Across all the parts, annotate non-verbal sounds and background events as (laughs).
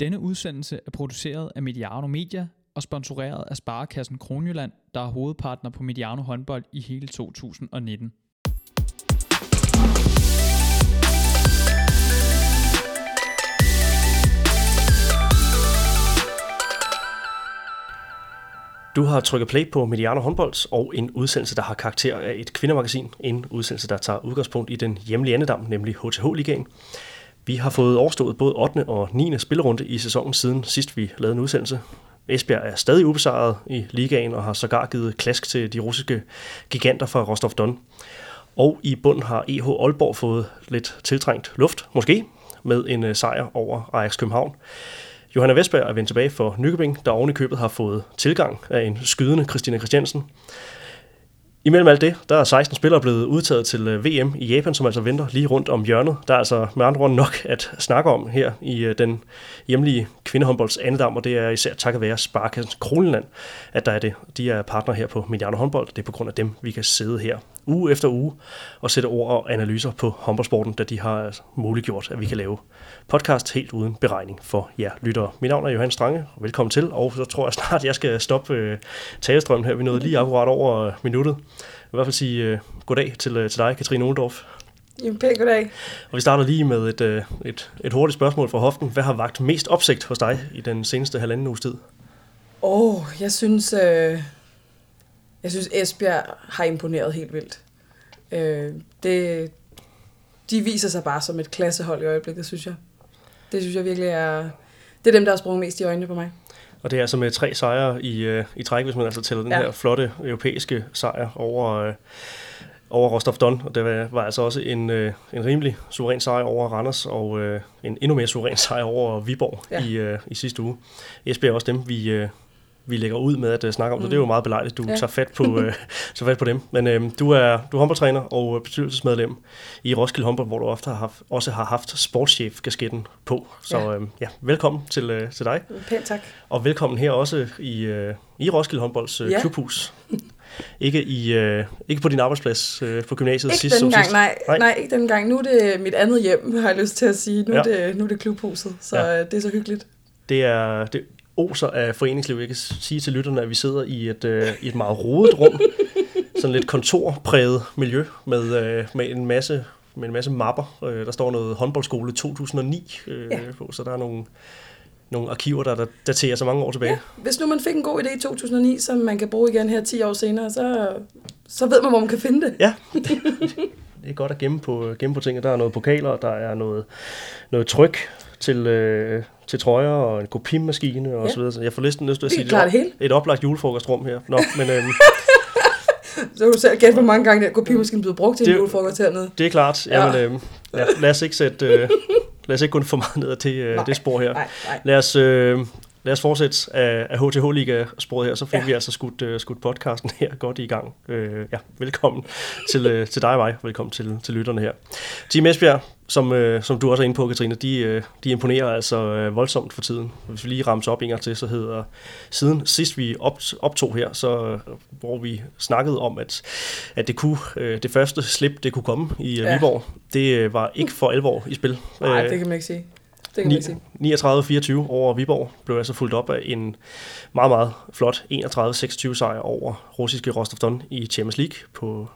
Denne udsendelse er produceret af Mediano Media og sponsoreret af Sparekassen Kronjylland, der er hovedpartner på Mediano håndbold i hele 2019. Du har trykket play på Mediano håndbold og en udsendelse, der har karakter af et kvindemagasin. En udsendelse, der tager udgangspunkt i den hjemlige andedam, nemlig HTH-ligaen. Vi har fået overstået både 8. og 9. spillerunde i sæsonen siden sidst vi lavede en udsendelse. Esbjerg er stadig ubesejret i ligaen og har sågar givet klask til de russiske giganter fra Rostov Don. Og i bunden har EH Aalborg fået lidt tiltrængt luft, måske, med en øh, sejr over Ajax København. Johanna Vestberg er vendt tilbage for Nykøbing, der oven i købet har fået tilgang af en skydende Christina Christiansen. Imellem alt det, der er 16 spillere blevet udtaget til øh, VM i Japan, som altså venter lige rundt om hjørnet. Der er altså med andre ord nok at snakke om her i øh, den hjemlige kvindehåndbolds andedam, og det er især takket være Sparkassen Kroneland, at der er det. De er partner her på Mediano Håndbold. Det er på grund af dem, vi kan sidde her uge efter uge og sætte ord og analyser på håndboldsporten, da de har altså muliggjort, at vi kan lave podcast helt uden beregning for jer lyttere. Mit navn er Johan Strange, og velkommen til, og så tror jeg snart, jeg skal stoppe øh, talestrømmen her. Vi nåede lige akkurat over øh, minuttet. Jeg vil i hvert fald sige øh, goddag til, øh, til dig, Katrine Oldorf. Jamen, pænt goddag. Og vi starter lige med et, øh, et, et hurtigt spørgsmål fra hoften. Hvad har vagt mest opsigt hos dig i den seneste halvanden uges tid? Åh, oh, jeg synes, øh, jeg synes Esbjerg har imponeret helt vildt. Øh, det, de viser sig bare som et klassehold i øjeblikket, synes jeg. Det synes jeg virkelig er... Det er dem, der har sprunget mest i øjnene på mig. Og det er altså med tre sejre i, øh, i træk, hvis man altså tæller den ja. her flotte europæiske sejr over, øh, over Rostov Don. Og det var, var altså også en, øh, en rimelig suveræn sejr over Randers, og øh, en endnu mere suveræn sejr over Viborg ja. i, øh, i sidste uge. Esbjerg er også dem, vi, øh, vi lægger ud med at uh, snakke om, mm. så det er jo meget belejligt, du ja. tager, fat på, uh, (laughs) tager fat på dem. Men uh, du er du er håndboldtræner og bestyrelsesmedlem i Roskilde Håndbold, hvor du ofte har haft, også har haft sportschef-kasketten på. Så ja, uh, ja velkommen til, uh, til dig. Pænt tak. Og velkommen her også i, uh, i Roskilde Håndbolds uh, ja. klubhus. (laughs) ikke, i, uh, ikke på din arbejdsplads uh, på gymnasiet ikke sidst den gang, nej, nej. nej, ikke den gang. Nu er det mit andet hjem, har jeg lyst til at sige. Nu, ja. er, det, nu er det klubhuset, så ja. det er så hyggeligt. Det er, det, oser af foreningsliv. Jeg kan sige til lytterne, at vi sidder i et, øh, i et meget rodet rum, sådan lidt kontorpræget miljø med, øh, med en masse med en masse mapper. Øh, der står noget håndboldskole 2009 øh, ja. på, så der er nogle, nogle arkiver, der, der daterer så mange år tilbage. Ja. Hvis nu man fik en god idé i 2009, som man kan bruge igen her 10 år senere, så, så ved man, hvor man kan finde det. Ja, det er godt at gemme på, gemme på tingene. Der er noget pokaler, der er noget, noget tryk til, øh, til trøjer og en kopimaskine og ja. så videre. Så jeg får næsten lyst til at sige, det, det et oplagt julefrokostrum her. Nå, men... Øhm, (laughs) så du selv gætte, hvor mange gange der kopimaskinen blevet brugt til det, en julefrokost hernede. Det er klart. Ja. Jamen, øhm, ja, lad os ikke sætte... Øh, lad os ikke gå for meget ned ad det, øh, det spor her. Nej, nej. Lad os, øh, lad os fortsætte af, af HTH-liga-sporet her, så fik ja. vi altså skudt, uh, skudt podcasten her godt i gang. Uh, ja, velkommen til, uh, til dig og mig, velkommen til, til lytterne her. Team Esbjerg, som, uh, som du også er inde på, Katrine, de, uh, de imponerer altså uh, voldsomt for tiden. Hvis vi lige rammer op en gang til, så hedder siden sidst vi op, optog her, så uh, hvor vi snakkede om, at, at det kunne uh, det første slip, det kunne komme i uh, ja. Viborg, det uh, var ikke for alvor i spil. Nej, det kan man ikke sige. Det kan 39-24 over Viborg blev altså fuldt op af en meget, meget flot 31-26 sejr over russiske Rostov Don i Champions League på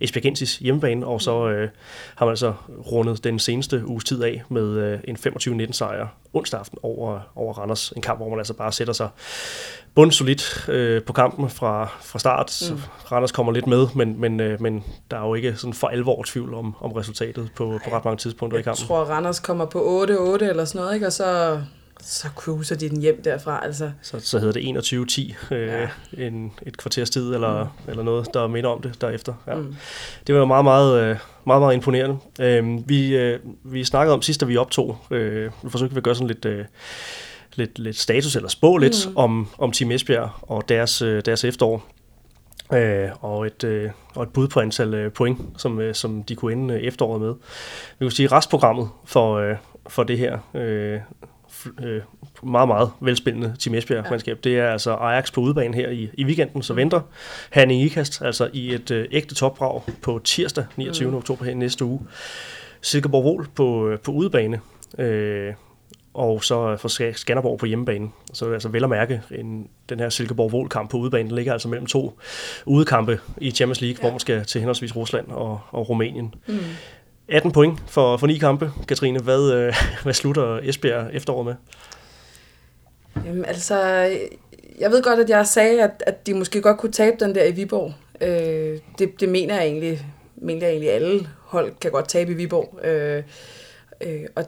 Esbjergensis hjemmebane, og så øh, har man altså rundet den seneste uges tid af med øh, en 25-19 sejr onsdag aften over, over Randers. En kamp, hvor man altså bare sætter sig bundsolidt øh, på kampen fra, fra start. Mm. Randers kommer lidt med, men, men, øh, men der er jo ikke sådan for alvor tvivl om, om resultatet på, på ret mange tidspunkter jeg i kampen. Jeg tror, Randers kommer på 8-8 eller sådan noget, ikke? og så så cruiser de den hjem derfra. Altså. Så, så hedder det 21-10 øh, ja. en, et kvarters tid eller, mm. eller noget, der minder om det derefter. Ja. Mm. Det var jo meget, meget, øh, meget, meget imponerende. Øh, vi, øh, vi snakkede om sidst, da vi optog, øh, vi forsøgte vi at gøre sådan lidt... Øh, lidt, lidt status eller spå lidt mm. om, om Team Esbjerg og deres, øh, deres efterår. Øh, og, et, øh, og et bud på antal øh, point, som, øh, som de kunne ende øh, efteråret med. Vi kan sige, restprogrammet for, øh, for det her øh, øh, meget, meget velspillende Team Esbjerg-mandskab. Ja. Det er altså Ajax på udebane her i, i weekenden, så venter Hanning Ikast, altså i et øh, ægte topbrag på tirsdag 29. Mm. oktober her næste uge. Silkeborg Vol på, øh, på udebane. Øh, og så for Skanderborg på hjemmebane. Så er det altså vel at mærke, en, den her Silkeborg Vol kamp på udebane, ligger altså mellem to udekampe i Champions League, ja. hvor man skal til henholdsvis Rusland og, og Rumænien. Mm. 18 point for, for ni kampe. Katrine, hvad, øh, (laughs) hvad slutter Esbjerg efteråret med? Jamen, altså, jeg ved godt, at jeg sagde, at, at de måske godt kunne tabe den der i Viborg. Øh, det, det mener jeg egentlig, mener jeg egentlig alle hold kan godt tabe i Viborg. Øh, øh, og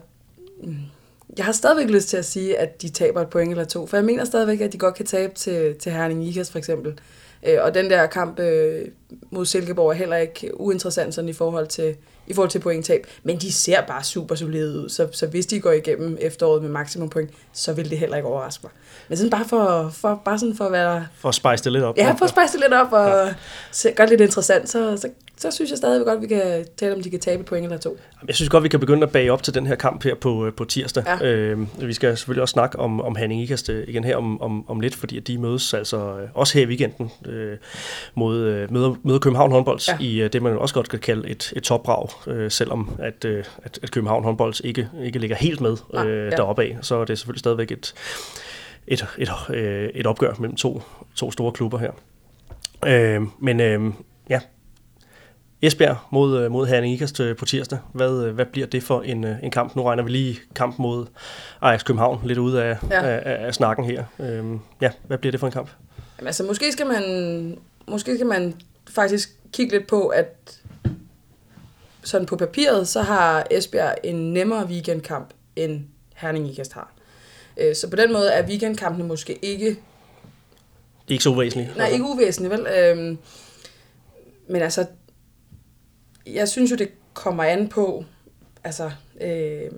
jeg har stadigvæk lyst til at sige, at de taber et point eller to, for jeg mener stadigvæk, at de godt kan tabe til, til Herning Ikas for eksempel. Øh, og den der kamp øh, mod Silkeborg er heller ikke uinteressant sådan i forhold til, i forhold til pointtab, men de ser bare super solide ud, så, så hvis de går igennem efteråret med maksimum point, så vil det heller ikke overraske mig. Men sådan bare for, for, bare sådan for at være... For at spice det lidt op. Ja, for at spice det lidt op og ja. gøre det lidt interessant, så, så, så synes jeg stadig godt, at vi kan tale om, de kan tabe point eller to. Jeg synes godt, vi kan begynde at bage op til den her kamp her på, øh, på tirsdag. Ja. Øh, vi skal selvfølgelig også snakke om, om Hanning Ikast øh, igen her om, om, om lidt, fordi de mødes altså øh, også her i weekenden øh, mod, møder, møder København håndbold ja. i det, man også godt kan kalde et, et topbrag, øh, selvom at, øh, at, at København håndbold ikke, ikke ligger helt med øh, ja. deroppe af, så er det selvfølgelig stadigvæk et, et, et, øh, et opgør mellem to, to store klubber her. Øh, men øh, ja, Esbjerg mod, øh, mod Herning Ikast på tirsdag. Hvad, øh, hvad bliver det for en, øh, en kamp? Nu regner vi lige kamp mod Ajax København lidt ud af, ja. af, af, snakken her. Øh, ja, hvad bliver det for en kamp? Jamen, altså, måske skal man, måske skal man faktisk kigge lidt på, at sådan på papiret, så har Esbjerg en nemmere weekendkamp, end Herning Ikast har. Øh, så på den måde er weekendkampene måske ikke... Det er ikke så uvæsentligt. Nej, ikke uvæsentligt, vel? Øhm, men altså, jeg synes jo, det kommer an på, altså, øh,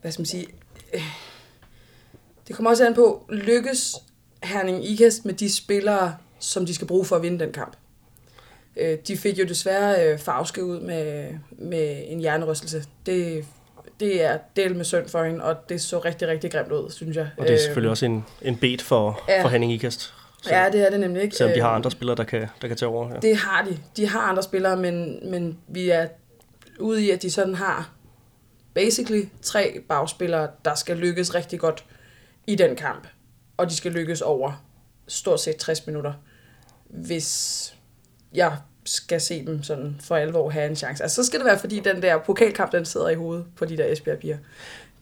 hvad skal man sige, øh, det kommer også an på, lykkes Herning Ikast med de spillere, som de skal bruge for at vinde den kamp. Øh, de fik jo desværre øh, farveske ud med, med en hjernerystelse. Det det er del med synd for hende, og det så rigtig, rigtig grimt ud, synes jeg. Og det er selvfølgelig øh, også en, en bet for, ja. for Henning Ikast. Så, ja, det er det nemlig ikke. Selvom de har øh, andre spillere, der kan, der kan tage over. Ja. Det har de. De har andre spillere, men, men vi er ude i, at de sådan har basically tre bagspillere, der skal lykkes rigtig godt i den kamp. Og de skal lykkes over stort set 60 minutter. Hvis jeg skal se dem sådan for alvor have en chance. Altså, så skal det være, fordi den der pokalkamp, den sidder i hovedet på de der Esbjerg-piger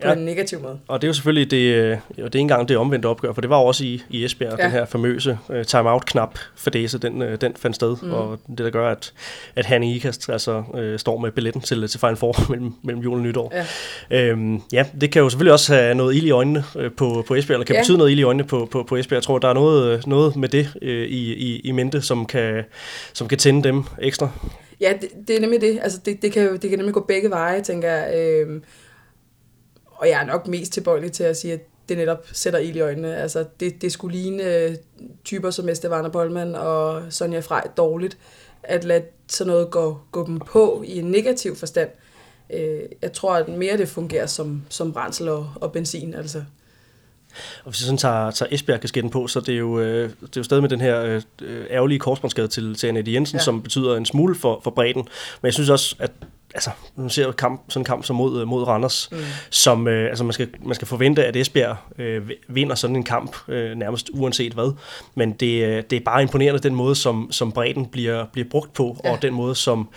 på ja. en negativ måde. Og det er jo selvfølgelig det, øh, det er ikke engang det omvendte opgør, for det var også i, i Esbjerg, ja. den her famøse uh, timeout-knap fadese, den, uh, den fandt sted, mm. og det der gør, at, at Hanne Ikast altså, uh, står med billetten til, til Final Four (laughs) mellem, mellem jul og nytår. Ja. Øhm, ja, det kan jo selvfølgelig også have noget ild i øjnene på, på Esbjerg, eller kan ja. betyde noget ild i øjnene på, på, på Esbjerg. Jeg tror, der er noget, noget med det uh, i, i, i mente, som kan, som kan tænde dem ekstra. Ja, det, det er nemlig det. Altså, det, det, kan, det kan nemlig gå begge veje, tænker jeg. Øh, og jeg er nok mest tilbøjelig til at sige, at det netop sætter ild i øjnene. Altså, det, det skulle ligne øh, typer som Estevana Bollmann og Sonja Frej dårligt, at lade sådan noget gå, gå dem på i en negativ forstand. Øh, jeg tror, at mere det fungerer som, som brændsel og, og benzin. Altså. Og hvis vi sådan tager, tager Esbjerg-kasketten på, så det er jo, øh, det er jo stadig med den her øh, ærgerlige korsbåndsskade til, til Annette Jensen, ja. som betyder en smule for, for bredden. Men jeg synes også, at altså, nu ser kamp, sådan en kamp som mod, mod Randers, mm. som øh, altså man skal, man skal forvente, at Esbjerg øh, vinder sådan en kamp, øh, nærmest uanset hvad. Men det, øh, det er bare imponerende den måde, som, som bredden bliver, bliver brugt på, ja. og den måde, som,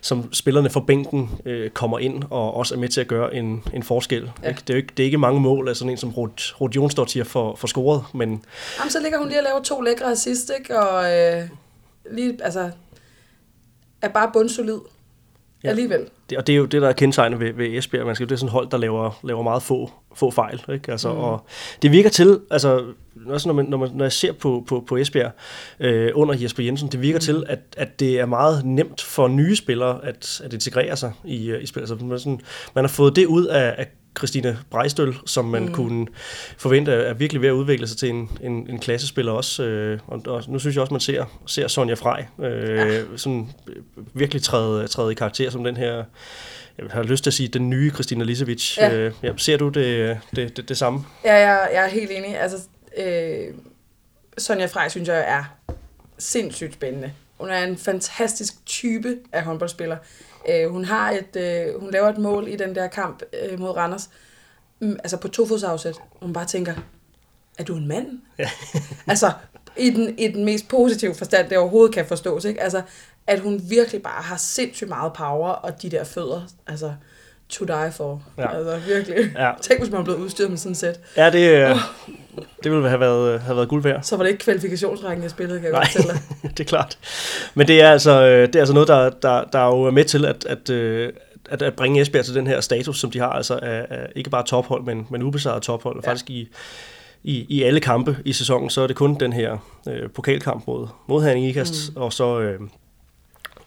som spillerne fra bænken øh, kommer ind og også er med til at gøre en, en forskel. Ja. Ikke? Det, er jo ikke, det er ikke mange mål af sådan en som Rod, Rod Jonsdottir for, for scoret, men... Jamen, så ligger hun lige og laver to lækre assist, ikke? og øh, lige, altså, er bare bundsolid ja. alligevel. Det, og det er jo det, der er kendetegnet ved, ved Esbjerg. Man skal, det er sådan et hold, der laver, laver meget få, få fejl. Ikke? Altså, mm. og det virker til, altså, også når, man, når, man, når jeg ser på, på, på Esbjerg øh, under Jesper Jensen, det virker mm. til, at, at det er meget nemt for nye spillere at, at integrere sig i, øh, i spil. Altså, man, sådan, man har fået det ud af, af Christine Brejstøl, som man mm. kunne forvente er virkelig ved at udvikle sig til en, en, en klassespiller også. Øh, og, og nu synes jeg også, man ser, ser Sonja Frej øh, ja. sådan virkelig træde, træde i karakter som den her, jeg har lyst til at sige, den nye Christina Lisevic. Ja. Øh, ja, ser du det, det, det, det samme? Ja, jeg, jeg er helt enig. Altså, øh, Sonja Frej synes jeg er sindssygt spændende hun er en fantastisk type af håndboldspiller. Øh, hun har et, øh, hun laver et mål i den der kamp øh, mod Randers, mm, altså på to fods afsæt, og man bare tænker, er du en mand? Ja. (laughs) altså, i den, i den mest positive forstand, det overhovedet kan forstås, ikke? Altså, at hun virkelig bare har sindssygt meget power, og de der fødder, altså, to die for. Ja. Altså, virkelig. Ja. (laughs) Tænk, hvis man var blevet udstyret med sådan et sæt. Ja, det, øh, det ville have været, have været guld værd. Så var det ikke kvalifikationsrækken, jeg spillede, kan jeg Nej. godt fortælle (laughs) det er klart. Men det er altså, øh, det er altså noget, der, der, der er jo med til at, at, øh, at, at bringe Esbjerg til den her status, som de har, altså af, af ikke bare tophold, men, men ubesejret tophold. Ja. faktisk i, i, i alle kampe i sæsonen, så er det kun den her øh, pokalkamp mod, mod Herning Ikast, mm. og så... Øh,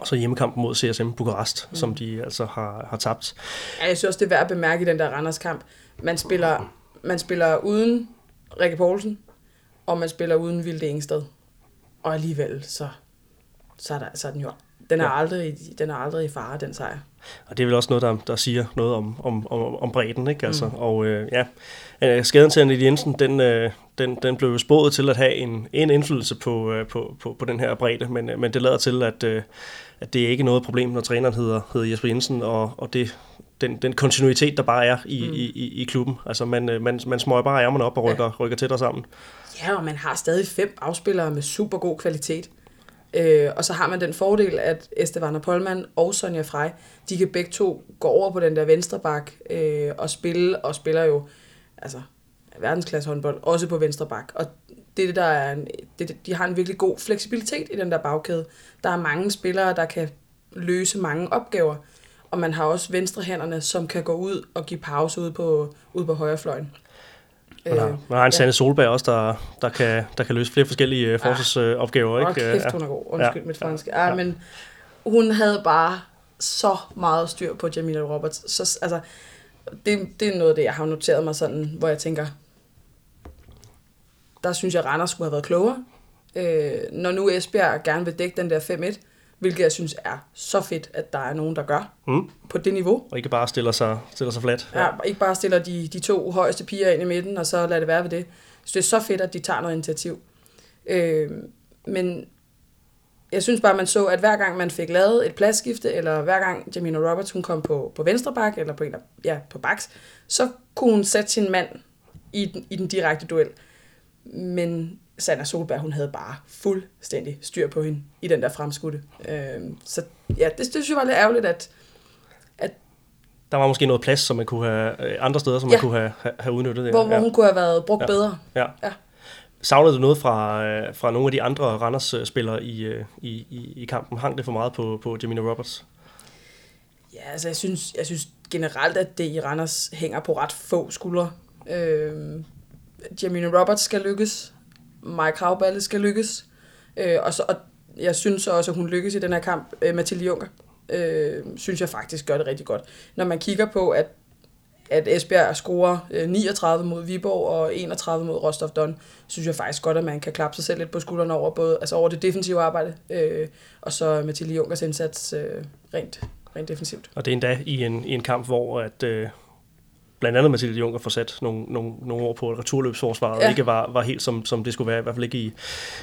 og så hjemmekampen mod CSM Bukarest, mm. som de altså har, har tabt. Ja, jeg synes også, det er værd at bemærke i den der Randers kamp. Man spiller, man spiller uden Rikke Poulsen, og man spiller uden Vilde Engsted. Og alligevel, så, så, er, der, så er den jo... Den er, Ja. aldrig, den er aldrig i fare, den sejr. Og det er vel også noget, der, der siger noget om, om, om, om bredden, ikke? Altså, mm. Og øh, ja, øh, skaden til Annette Jensen, den, øh, den, den blev spået til at have en, en indflydelse på, øh, på, på, på den her bredde, men, øh, men det lader til, at, øh, at det er ikke noget problem, når træneren hedder, hedder Jesper Jensen, og, og det, den, den kontinuitet, der bare er i, mm. i, i, i klubben. Altså, man, øh, man, man smøger bare ærmerne op og rykker, ja. rykker tættere sammen. Ja, og man har stadig fem afspillere med super god kvalitet. Øh, og så har man den fordel, at Estevana Polman og Sonja Frey, de kan begge to gå over på den der venstre bak øh, og spille, og spiller jo altså, verdensklasse håndbold, også på venstre bak. Og det, det der er en, det, de har en virkelig god fleksibilitet i den der bagkæde. Der er mange spillere, der kan løse mange opgaver, og man har også venstrehænderne, som kan gå ud og give pause ude på, ude på højrefløjen. Man har, man har en Sanne Solberg også, der, der, kan, der kan løse flere forskellige øh, forsvarsopgaver. Åh, ikke? kæft, Ja. hun er god. Undskyld Ja. mit franske. Ja. Ja, men hun havde bare så meget styr på Jamila Roberts. Så, altså, det, det er noget af det, jeg har noteret mig sådan, hvor jeg tænker, der synes jeg, Randers skulle have været klogere. Øh, når nu Esbjerg gerne vil dække den der 5-1, hvilket jeg synes er så fedt, at der er nogen, der gør Mm. på det niveau. Og ikke bare stiller sig, stiller sig fladt. Ja, ikke bare stiller de, de to højeste piger ind i midten, og så lader det være ved det. Så det er så fedt, at de tager noget initiativ. Øh, men jeg synes bare, man så, at hver gang man fik lavet et pladsskifte, eller hver gang Jamina Roberts hun kom på, på venstre bak, eller på, en, af- ja, på baks, så kunne hun sætte sin mand i den, i den direkte duel. Men Sanna Solberg, hun havde bare fuldstændig styr på hende i den der fremskudte. Øh, så ja, det, det synes jeg var lidt ærgerligt, at, Der var måske noget plads, som man kunne have øh, andre steder, som man Ja. kunne have, have- have udnyttet. hvor, hvor ja. hun kunne have været brugt Ja. bedre. Ja. Ja. Savnede du noget fra, øh, fra nogle af de andre Randers-spillere i, øh, i, i, i kampen? Hang det for meget på, på Jamina Roberts? Ja, altså jeg synes, jeg synes generelt, at det i Randers hænger på ret få skuldre. Øh, Jamina Roberts skal lykkes. Maja Kravballe skal lykkes. Øh, og, så, og jeg synes også, at hun lykkes i den her kamp. Øh, Mathilde Juncker øh, synes jeg faktisk gør det rigtig godt. Når man kigger på, at at Esbjerg scorer øh, 39 mod Viborg og 31 mod Rostov Don, synes jeg faktisk godt, at man kan klappe sig selv lidt på skuldrene over, både, altså over det defensive arbejde, øh, og så Mathilde Junkers indsats øh, rent, rent defensivt. Og det er endda i en, i en kamp, hvor at, øh, blandt andet Mathilde Juncker får sat nogle, nogle, nogle år på, at returløbsforsvaret ja. Ikke var, var helt som, som det skulle være, i hvert fald ikke i,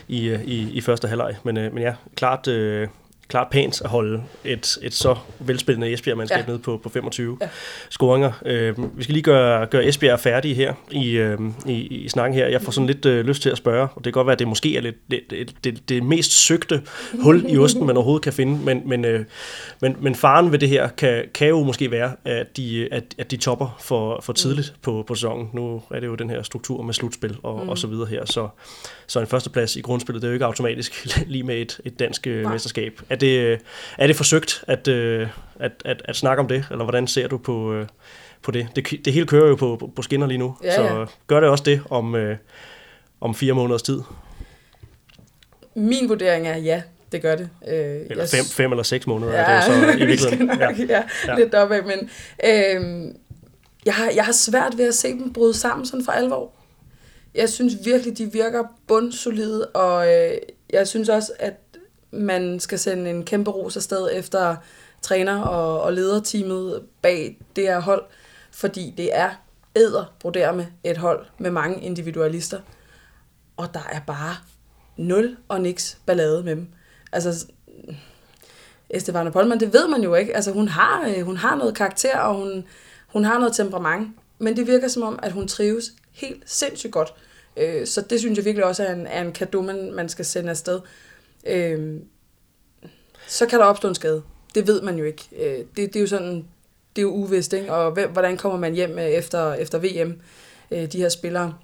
i, i, i første halvleg. Men, øh, men ja, klart, øh, klart pænt at holde et, et så velspillende Esbjerg-mandskab ja. Nede på, på 25 ja. Scoringer. Øh, vi skal lige gøre, gøre Esbjerg færdige her i, øh, i, i snakken her. Jeg får sådan lidt øh, lyst til at spørge, og det kan godt være, at det måske er lidt, lidt, det, det, det mest søgte hul i osten, man overhovedet kan finde, men, men, øh, men, men faren ved det her kan, kan jo måske være, at de, at, at de topper for, for tidligt på, på sæsonen. Nu er det jo den her struktur med slutspil og, mm. og så videre her, så, så en førsteplads i grundspillet, det er jo ikke automatisk (laughs) lige med et, et dansk øh, Nej. mesterskab. Er det, er det forsøgt at, øh, at, at, at snakke om det, eller hvordan ser du på, øh, på det? det? Det hele kører jo på, på, skinner lige nu, Ja, så ja. gør det også det om, øh, om fire måneders tid, Min vurdering er, ja, det gør det. Øh, eller jeg fem, fem eller seks måneder, Ja, er det så i (laughs) virkeligheden. nok, ja, Ja. ja, lidt deroppe, men øh, jeg, har, jeg har svært ved at se dem bryde sammen sådan for alvor. Jeg synes virkelig, de virker bundsolide, og øh, jeg synes også, at man skal sende en kæmpe ros afsted efter træner og, og lederteamet bag det her hold, fordi det er æder med et hold med mange individualister, og der er bare nul og niks ballade med dem. Altså, Estefana Polman, det ved man jo ikke. Altså, hun har, øh, hun har noget karakter, og hun, hun har noget temperament. Men det virker som om, at hun trives helt sindssygt godt. Øh, så det synes jeg virkelig også er en, er en kado, man, man skal sende afsted. Øh, så kan der opstå en skade. Det ved man jo ikke. Øh, det, det er jo sådan, det er jo uvist, ikke? Og hvem, hvordan kommer man hjem øh, efter, efter VM, øh, de her spillere?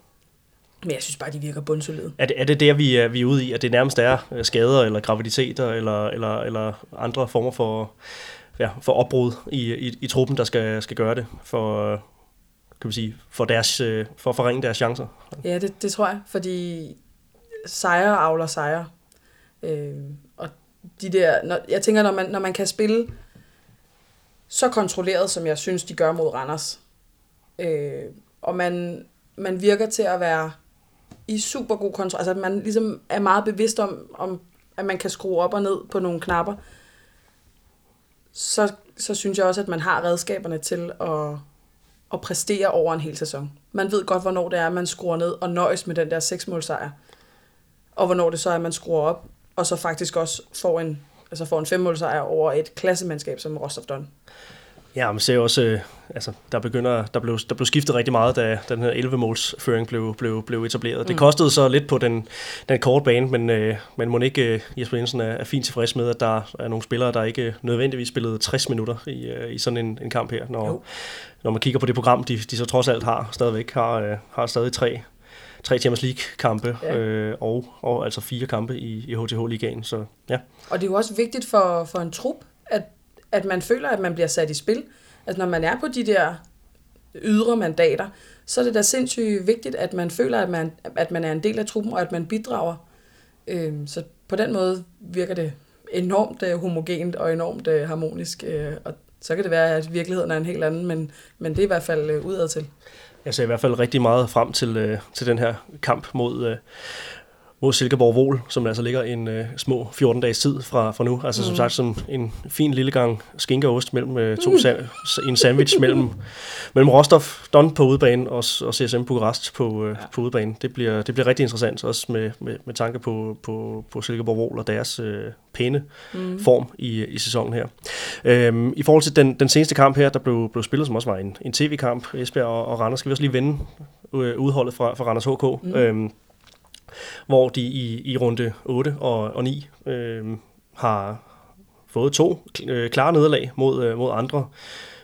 Men jeg synes bare, de virker bundsolide. Er det, er det der, vi er, vi er ude i, at det nærmest er øh, skader eller graviditeter eller, eller, eller andre former for, ja, for opbrud i, i, i truppen, der skal, skal gøre det for, øh, kan vi sige, for, deres, for at forringe deres chancer? Ja, det, det tror jeg, fordi sejre avler sejre. Øh, og de der, når, jeg tænker, når man, når man kan spille så kontrolleret, som jeg synes, de gør mod Randers, øh, og man, man virker til at være i super god kontrol. Altså, at man ligesom er meget bevidst om, om, at man kan skrue op og ned på nogle knapper. Så, så synes jeg også, at man har redskaberne til at, at præstere over en hel sæson. Man ved godt, hvornår det er, at man skruer ned og nøjes med den der 6. Og hvornår det så er, at man skruer op, og så faktisk også får en, altså får en 5 sejr over et klassemandskab som Rostov Don. Ja, man ser også, øh, altså, der, begynder, der, blev, der blev skiftet rigtig meget, da den her 11-måls føring blev, blev, blev etableret. Mm. Det kostede så lidt på den, den korte bane, men, øh, men må ikke øh, Jesper Jensen er, er fint tilfreds med, at der er nogle spillere, der ikke nødvendigvis spillede 60 minutter i, øh, i sådan en, en kamp her. Når, når man kigger på det program, de, de så trods alt har stadigvæk, har, øh, har stadig tre, tre Champions League-kampe, ja. øh, og, og altså fire kampe i, i HTH-ligaen. Så, ja. Og det er jo også vigtigt for, for en trup, at at man føler, at man bliver sat i spil. Altså når man er på de der ydre mandater, så er det da sindssygt vigtigt, at man føler, at man, at man er en del af truppen, og at man bidrager. Øhm, så på den måde virker det enormt øh, homogent og enormt øh, harmonisk. Øh, og så kan det være, at virkeligheden er en helt anden, men, men det er i hvert fald udad til. Jeg ser i hvert fald rigtig meget frem til, øh, til den her kamp mod, øh, mod Silkeborg Vol, som altså ligger en uh, små 14 dages tid fra, fra nu. Altså mm. som sagt sådan en fin lille gang skinke og ost mellem uh, to mm. sa- en sandwich mellem, (laughs) mellem Rostov Don på udebane og, og CSM Bukarest på, uh, ja. på udebane. Det bliver, det bliver rigtig interessant, også med, med, med tanke på, på, på Silkeborg Vol og deres uh, pæne mm. form i, i sæsonen her. Um, I forhold til den, den seneste kamp her, der blev, blev spillet, som også var en, en tv-kamp, Esbjerg og, og Randers, skal vi også lige vende uh, udholdet fra, fra Randers HK. Mm. Um, hvor de i, i runde 8 og, og 9 øh, har fået to øh, klare nederlag mod, øh, mod andre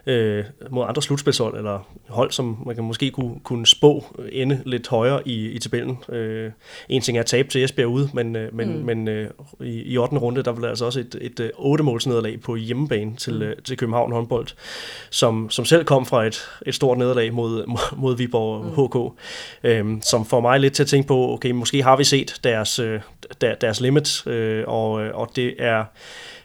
øh, mod andre slutspilshold, eller hold, som man kan måske kunne, kunne spå ende lidt højere i, i tabellen. Øh, en ting er at tabe til Esbjerg ude, men, øh, men, mm. men øh, i, i 8. runde, der var altså også et, et, et 8 måls nederlag på hjemmebane til, mm. øh, til København håndbold, som, som selv kom fra et, et stort nederlag mod, (laughs) mod Viborg mm. HK, øh, som får mig lidt til at tænke på, okay, måske har vi set deres, øh, der, deres limit, øh, og, og det er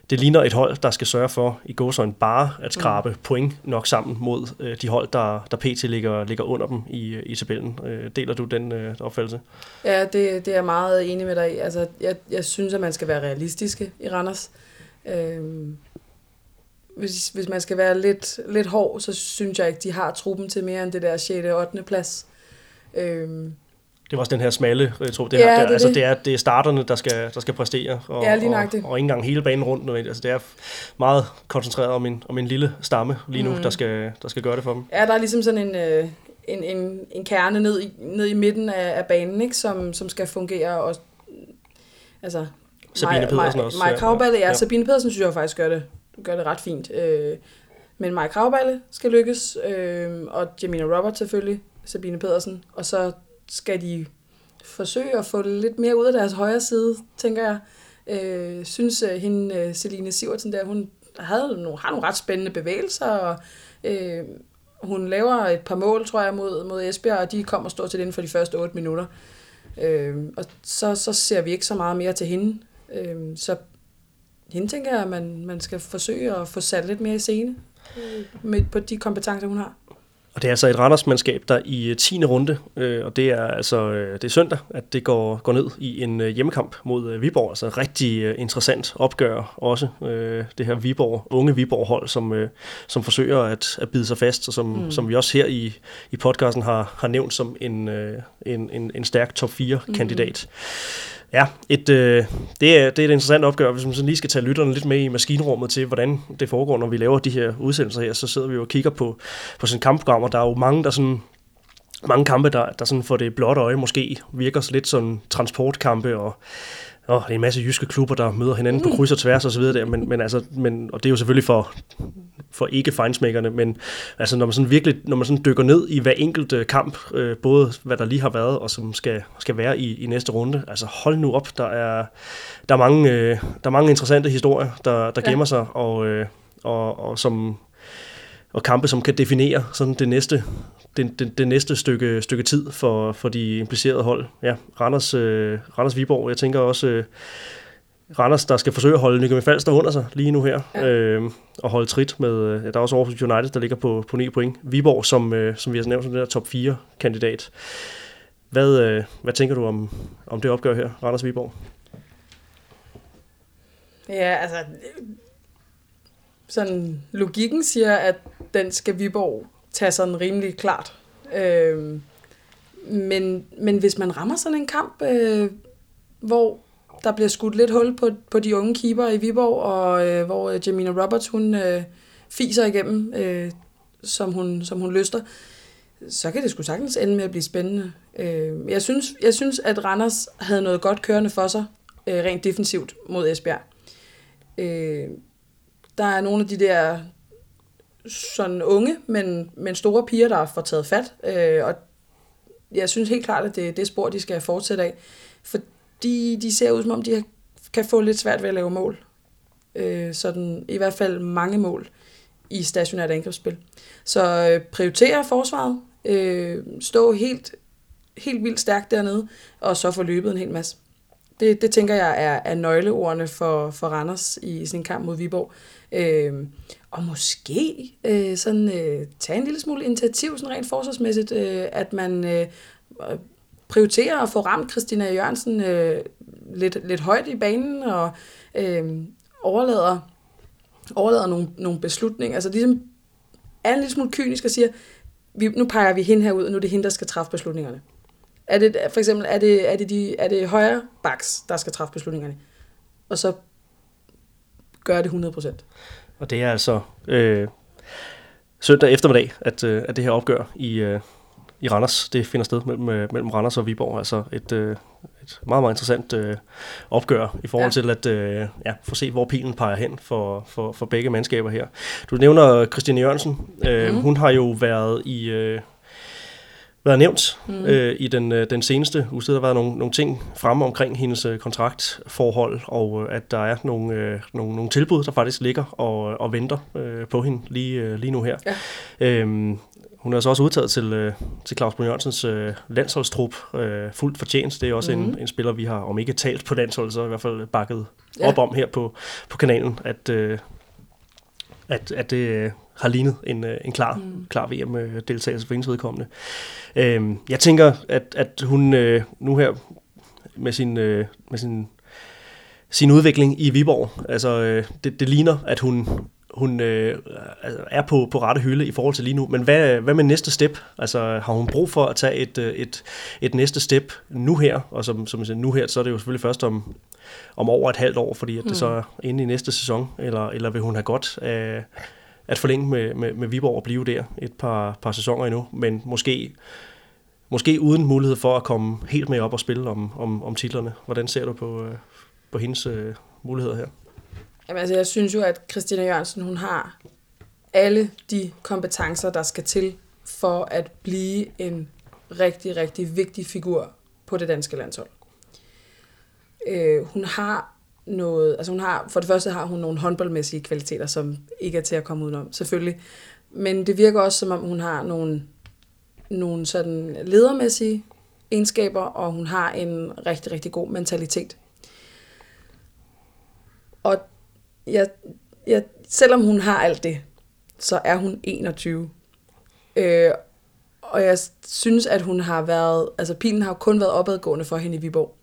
det ligner et hold, der skal sørge for i gåsøjne bare at skrabe mm. point nok sammen mod øh, de hold, der, der pt. ligger, ligger under dem i, i tabellen. Øh, deler du den øh, opfattelse? Ja, det, det er jeg meget enig med dig i. Altså, jeg, jeg synes, at man skal være realistiske i Randers. Øh, hvis, hvis man skal være lidt, lidt hård, så synes jeg ikke, de har truppen til mere end det der 6. og 8. plads. Øh, det var også den her smalle jeg tror, det, ja, her, det, altså, det. det, er, det er starterne, der skal, der skal præstere, og, ja, lige og, og ikke engang hele banen rundt. Altså, det er meget koncentreret om en, om en lille stamme lige nu, mm. der, skal, der skal gøre det for dem. Ja, der er ligesom sådan en, øh, en, en, en kerne ned i, ned i midten af, af banen, ikke, som, som skal fungere. Og, altså, Sabine Maj, Pedersen også. Maja Kravballe, ja, ja. Sabine Pedersen synes jeg faktisk gør det, gør det ret fint. Øh, men Maja Kravballe skal lykkes, øh, og Jamina Robert selvfølgelig, Sabine Pedersen, og så skal de forsøge at få lidt mere ud af deres højre side, tænker jeg. Øh, synes at hende, øh, Celine Sivertsen der, hun havde nogle, har nogle ret spændende bevægelser, og øh, hun laver et par mål, tror jeg, mod, mod Esbjerg, og de kommer stort set inden for de første 8 minutter. Øh, og så, så ser vi ikke så meget mere til hende. Øh, så hende tænker jeg, at man, man skal forsøge at få sat lidt mere i scene øh, med, på de kompetencer, hun har. Og det er altså et Randers-mandskab, der i 10. Øh, runde, øh, og det er altså øh, det er søndag, at det går, går ned i en øh, hjemmekamp mod øh, Viborg. Altså rigtig øh, interessant opgør også. Øh, det her Viborg, unge Viborg-hold, som, øh, som forsøger at, at bide sig fast, og som, mm. som vi også her i, i podcasten har, har nævnt som en, øh, en, en, en stærk top 4-kandidat. Mm. Ja, et, øh, det, er, det er et interessant opgør, hvis man så lige skal tage lytterne lidt med i maskinrummet til, hvordan det foregår, når vi laver de her udsendelser her, så sidder vi jo og kigger på, på sådan kampprogrammer. Der er jo mange, der sådan mange kampe, der, der sådan for det blotte øje måske virker lidt sådan transportkampe, og, og det er en masse jyske klubber, der møder hinanden på kryds og tværs og så videre der, men, men altså, men, og det er jo selvfølgelig for, for ikke fejnsmækkerne, men altså når man sådan virkelig, når man sådan dykker ned i hver enkelt øh, kamp, øh, både hvad der lige har været, og som skal, skal være i, i næste runde, altså hold nu op, der er, der er, mange, øh, der er mange interessante historier, der, der gemmer ja. sig, og, øh, og, og som og kampe, som kan definere sådan det næste, det, det, det næste stykke, stykke tid for, for de implicerede hold. Ja, Randers, øh, Randers Viborg, jeg tænker også øh, Randers, der skal forsøge at holde Nykøbing Falster under sig lige nu her, ja. øh, og holde trit med, øh, ja, der er også Aarhus United, der ligger på, på 9 point. Viborg, som, øh, som vi har nævnt som den der top 4-kandidat. Hvad, øh, hvad tænker du om, om det opgør her, Randers Viborg? Ja, altså, sådan logikken siger, at den skal Viborg tage sådan rimelig klart. Øh, men, men hvis man rammer sådan en kamp, øh, hvor der bliver skudt lidt hul på, på de unge keeper i Viborg, og øh, hvor øh, Jamina Roberts, hun øh, fiser igennem, øh, som, hun, som hun lyster, så kan det sgu sagtens ende med at blive spændende. Øh, jeg, synes, jeg synes, at Randers havde noget godt kørende for sig, øh, rent defensivt mod Esbjerg. Øh, der er nogle af de der sådan unge, men, men store piger, der får taget fat. Øh, og jeg synes helt klart, at det er det spor, de skal fortsætte af. Fordi de ser ud, som om de kan få lidt svært ved at lave mål. Øh, sådan i hvert fald mange mål i stationært angrebsspil. Så øh, prioritere forsvaret. Øh, stå helt, helt vildt stærkt dernede, og så få løbet en hel masse. Det, det tænker jeg er, er nøgleordene for, for Randers i sin kamp mod Viborg. Øh, og måske øh, sådan øh, tage en lille smule initiativ sådan rent forsvarsmæssigt, øh, at man øh, prioriterer at få ramt Christina Jørgensen øh, lidt, lidt højt i banen og øh, overlader, overlader nogle, nogle beslutninger. Altså ligesom er en lille smule kynisk og siger, vi, nu peger vi hende ud, og nu er det hende, der skal træffe beslutningerne. Er det, for eksempel, er det, er det, de, er det højre baks, der skal træffe beslutningerne? Og så gør det 100%. Og det er altså øh, søndag eftermiddag, at, øh, at det her opgør i, øh, i Randers, det finder sted mellem, øh, mellem Randers og Viborg. Altså et, øh, et meget, meget interessant øh, opgør i forhold ja. til at øh, ja, få se, hvor pilen peger hen for, for, for begge mandskaber her. Du nævner Christine Jørgensen. Øh, mm. Hun har jo været i... Øh, været nævnt mm. øh, i den, øh, den seneste uge. Der har været nogle, nogle ting fremme omkring hendes øh, kontraktforhold, og øh, at der er nogle, øh, nogle, nogle tilbud, der faktisk ligger og, og venter øh, på hende lige, øh, lige nu her. Ja. Øhm, hun er så også udtaget til, øh, til Claus Brun Jørgensens øh, landsholdstrup øh, fuldt fortjent. Det er også mm. en, en spiller, vi har om ikke talt på landsholdet, så i hvert fald bakket ja. op om her på, på kanalen, at, øh, at, at det øh, har lignet en, øh, en klar, mm. klar VM-deltagelse for hendes vedkommende. Øh, jeg tænker, at, at hun øh, nu her med sin, øh, med sin, sin udvikling i Viborg, altså øh, det, det ligner, at hun hun øh, er på, på rette hylde i forhold til lige nu. Men hvad, hvad med næste step? Altså har hun brug for at tage et, øh, et, et næste step nu her? Og som, som jeg siger, nu her, så er det jo selvfølgelig først om, om over et halvt år, fordi at det så er inde i næste sæson. Eller, eller vil hun have godt af at forlænge med, med, med Viborg og blive der et par, par sæsoner endnu? Men måske, måske uden mulighed for at komme helt med op og spille om, om, om titlerne. Hvordan ser du på, øh, på hendes øh, muligheder her? Jamen, altså, jeg synes jo, at Christina Jørgensen, hun har alle de kompetencer, der skal til for at blive en rigtig, rigtig vigtig figur på det danske landshold. Øh, hun har noget, altså hun har, for det første har hun nogle håndboldmæssige kvaliteter, som ikke er til at komme udenom, selvfølgelig. Men det virker også, som om hun har nogle, nogle sådan ledermæssige egenskaber, og hun har en rigtig, rigtig god mentalitet. Og jeg, jeg, selvom hun har alt det, så er hun 21. Øh, og jeg synes, at hun har været, altså pilen har kun været opadgående for hende i Viborg.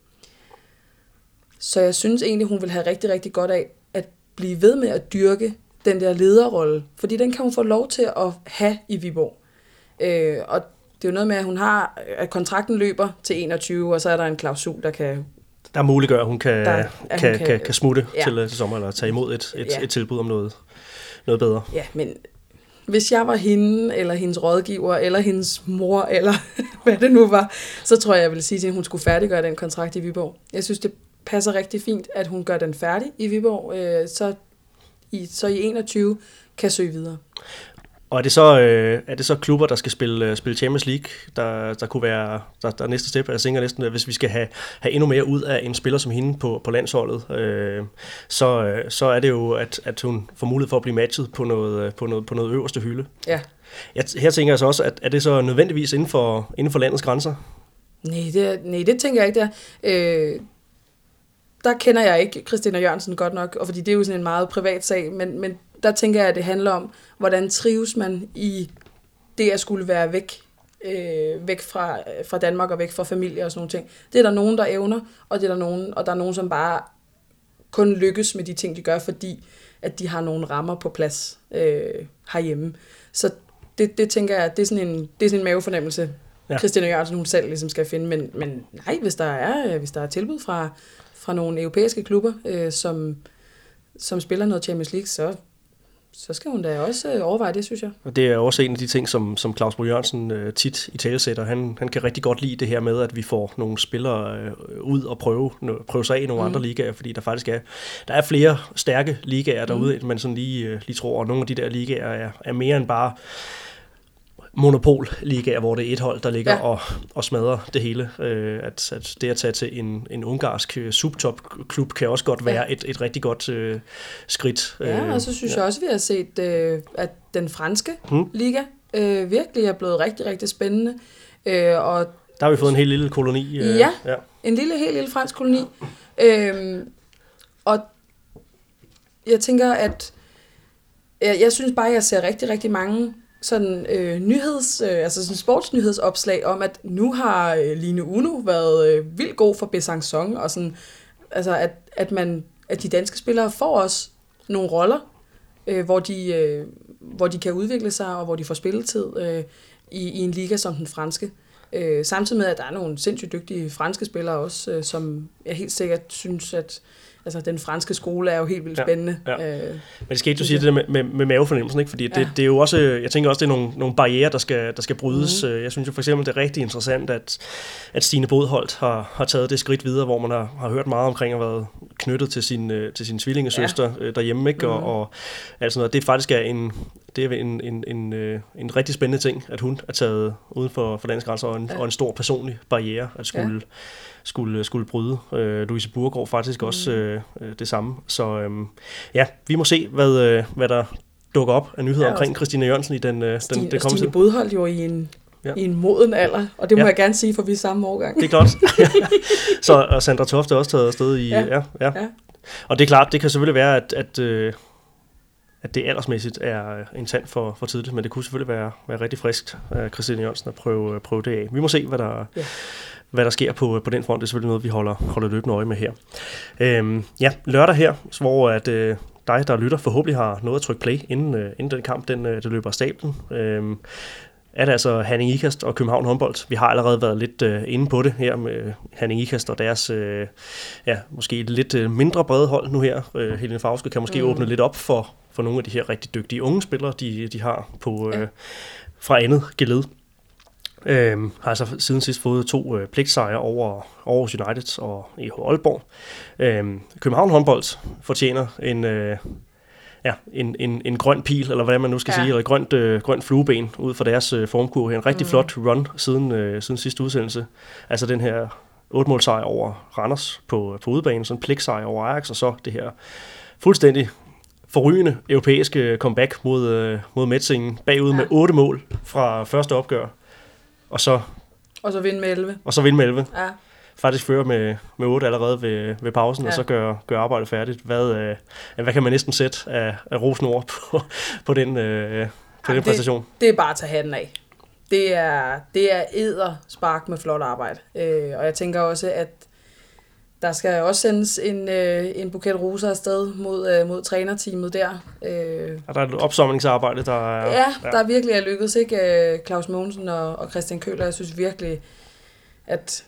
Så jeg synes egentlig, hun vil have rigtig, rigtig godt af at blive ved med at dyrke den der lederrolle, fordi den kan hun få lov til at have i Viborg. Øh, og det er jo noget med, at hun har, at kontrakten løber til 21, og så er der en klausul, der kan... Der muliggør, at hun kan, Der- at hun kan, kan- kan, kan smutte Ja. til, øh, til sommer, eller tage imod et, et, ja. et tilbud om noget, noget bedre. Ja, men hvis jeg var hende, eller hendes rådgiver, eller hendes mor, eller (laughs) hvad det nu var, så tror jeg, jeg ville sige til hende, at hun skulle færdiggøre den kontrakt i Viborg. Jeg synes, det passer rigtig fint, at hun gør den færdig i Viborg, øh, så, i, så i 21 kan søge videre. Og er det så, øh, er det så klubber, der skal spille, øh, spille Champions League, der, der kunne være der, der er næste step? Jeg tænker næsten, at hvis vi skal have, have endnu mere ud af en spiller som hende på, på landsholdet, øh, så, øh, så er det jo, at, at hun får mulighed for at blive matchet på noget, øh, på noget, på noget øverste hylde. Ja. Jeg, her tænker jeg så også, at er det så nødvendigvis inden for, inden for landets grænser? Nej, det, nej, det tænker jeg ikke, der. Øh, der kender jeg ikke Christina Jørgensen godt nok, og fordi det er jo sådan en meget privat sag, men, men der tænker jeg, at det handler om, hvordan trives man i det at skulle være væk, øh, væk fra, fra Danmark og væk fra familie og sådan nogle ting. Det er der nogen, der evner, og det er der nogen, og der er nogen, som bare kun lykkes med de ting, de gør, fordi at de har nogle rammer på plads øh, herhjemme. Så det, det tænker jeg, det er sådan en, det er sådan en mavefornemmelse, ja. Christina Jørgensen hun selv ligesom skal finde. Men, men nej, hvis der er, øh, hvis der er tilbud fra, fra nogle europæiske klubber, øh, som, som spiller noget Champions League, så, så skal hun da også øh, overveje det, synes jeg. Og det er også en af de ting, som, som Claus Bo Jørgensen øh, tit i talesætter. Han, han kan rigtig godt lide det her med, at vi får nogle spillere øh, ud og prøve, no, prøve sig af i nogle mm. andre ligaer, fordi der faktisk er, der er flere stærke ligaer derude, mm. end man sådan lige, øh, lige tror, og nogle af de der ligaer er, er mere end bare monopol-ligaer, hvor det er et hold, der ligger Ja. og, og smadrer det hele. Øh, at, at det at tage til en, en ungarsk øh, subtop-klub kan også godt være Ja. et, et rigtig godt øh, skridt. Ja, og så synes ja. jeg også, vi har set, øh, at den franske Mm. liga øh, virkelig er blevet rigtig, rigtig spændende. Øh, og Der har vi fået en helt lille koloni. Øh, Ja. ja. en lille, helt lille fransk koloni. Øhm, og jeg tænker, at jeg, jeg synes bare, at jeg ser rigtig, rigtig mange sådan øh, nyheds, øh, altså sådan sportsnyhedsopslag om, at nu har øh, Line Uno været øh, vildt god for Besançon, og sådan, altså at, at, man, at de danske spillere får også nogle roller, øh, hvor, de, øh, hvor de kan udvikle sig, og hvor de får spilletid øh, i, i en liga som den franske. Øh, samtidig med, at der er nogle sindssygt dygtige franske spillere også, øh, som jeg helt sikkert synes, at altså, den franske skole er jo helt vildt Ja, spændende. ja. Øh, Men det ikke, du siger det med, med, med mavefornemmelsen, ikke? fordi det, Ja. det er jo også, jeg tænker også, det er nogle, nogle barriere, der skal, der skal brydes. Mm. Jeg synes jo for eksempel, det er rigtig interessant, at, at Stine Bodholdt har, har taget det skridt videre, hvor man har, har hørt meget omkring at været knyttet til sin, øh, til sin tvillingesøster ja. derhjemme, ikke? Og, Mhm. og altså det faktisk er en, det er en, en, en, øh, en rigtig spændende ting, at hun er taget uden for, for landets grænser, og en, Ja. og en stor personlig barriere at skulle, ja. skulle, skulle bryde. Øh, Louise Burgård faktisk også øh, øh, det samme. Så øh, ja, vi må se, hvad, øh, hvad der dukker op af nyheder Ja, omkring Christina Jørgensen i den, øh, den, Stine, den kommende tid. Bodholdt jo i en, Ja. i en moden alder, og det må Ja. jeg gerne sige, for vi er samme årgang. Det er klart. (laughs) så og Sandra Toft er også taget afsted i... Ja. Ja. Ja, ja. Ja. Og det er klart, det kan selvfølgelig være, at, at, øh, at det aldersmæssigt er en tand for, for tidligt, men det kunne selvfølgelig være, være rigtig friskt af Christine Jørgensen at prøve, prøve det af. Vi må se, hvad der, Ja. hvad der sker på, på den front. Det er selvfølgelig noget, vi holder, holder løbende øje med her. Øhm, ja, lørdag her, hvor at, øh, dig, der lytter, forhåbentlig har noget at trykke play, inden, øh, inden den kamp den, øh, det løber af stablen. Øhm, er det altså Hanning Ikast og København håndbold. Vi har allerede været lidt øh, inde på det her med Hanning Ikast og deres øh, ja, måske lidt øh, mindre brede hold nu her. Øh, Helene Fauske kan måske mm. åbne lidt op for, for nogle af de her rigtig dygtige unge spillere, de, de har på, øh, Ja. fra andet geled. Øhm, har altså siden sidst fået to øh, pligtsejre over Aarhus United og EH Aalborg. Øhm, København håndbold fortjener en, øh, ja, en, en, en grøn pil, eller hvad man nu skal Ja. sige, eller et grønt, øh, grønt flueben ud fra deres øh, formkurve. En rigtig Mm. flot run siden, øh, siden sidste udsendelse. Altså den her 8 mål sejr over Randers på, på udebane, sådan en pligtsejr over Ajax, og så det her fuldstændig forrygende europæiske comeback mod, øh, mod Metzingen, bagud Ja. med 8 mål fra første opgør, og så, Og så vinde med 11. og så vinde med 11 Ja. faktisk fører med, med 8 allerede ved, ved pausen, ja. Og så gør, gør arbejdet færdigt. Hvad, øh, hvad kan man næsten sætte af, af rosenord på, på den, øh, på Jamen, den præstation? Det er bare at tage hatten af. Det er, det er æder spark med flot arbejde. Øh, og jeg tænker også, at der skal også sendes en, øh, en buket roser afsted mod, øh, mod trænerteamet der. Øh, er der et opsamlingsarbejde, der er... Ja, ja, der virkelig er lykkedes, ikke? Øh, Claus Mogensen og, og Christian Køler, jeg synes virkelig, at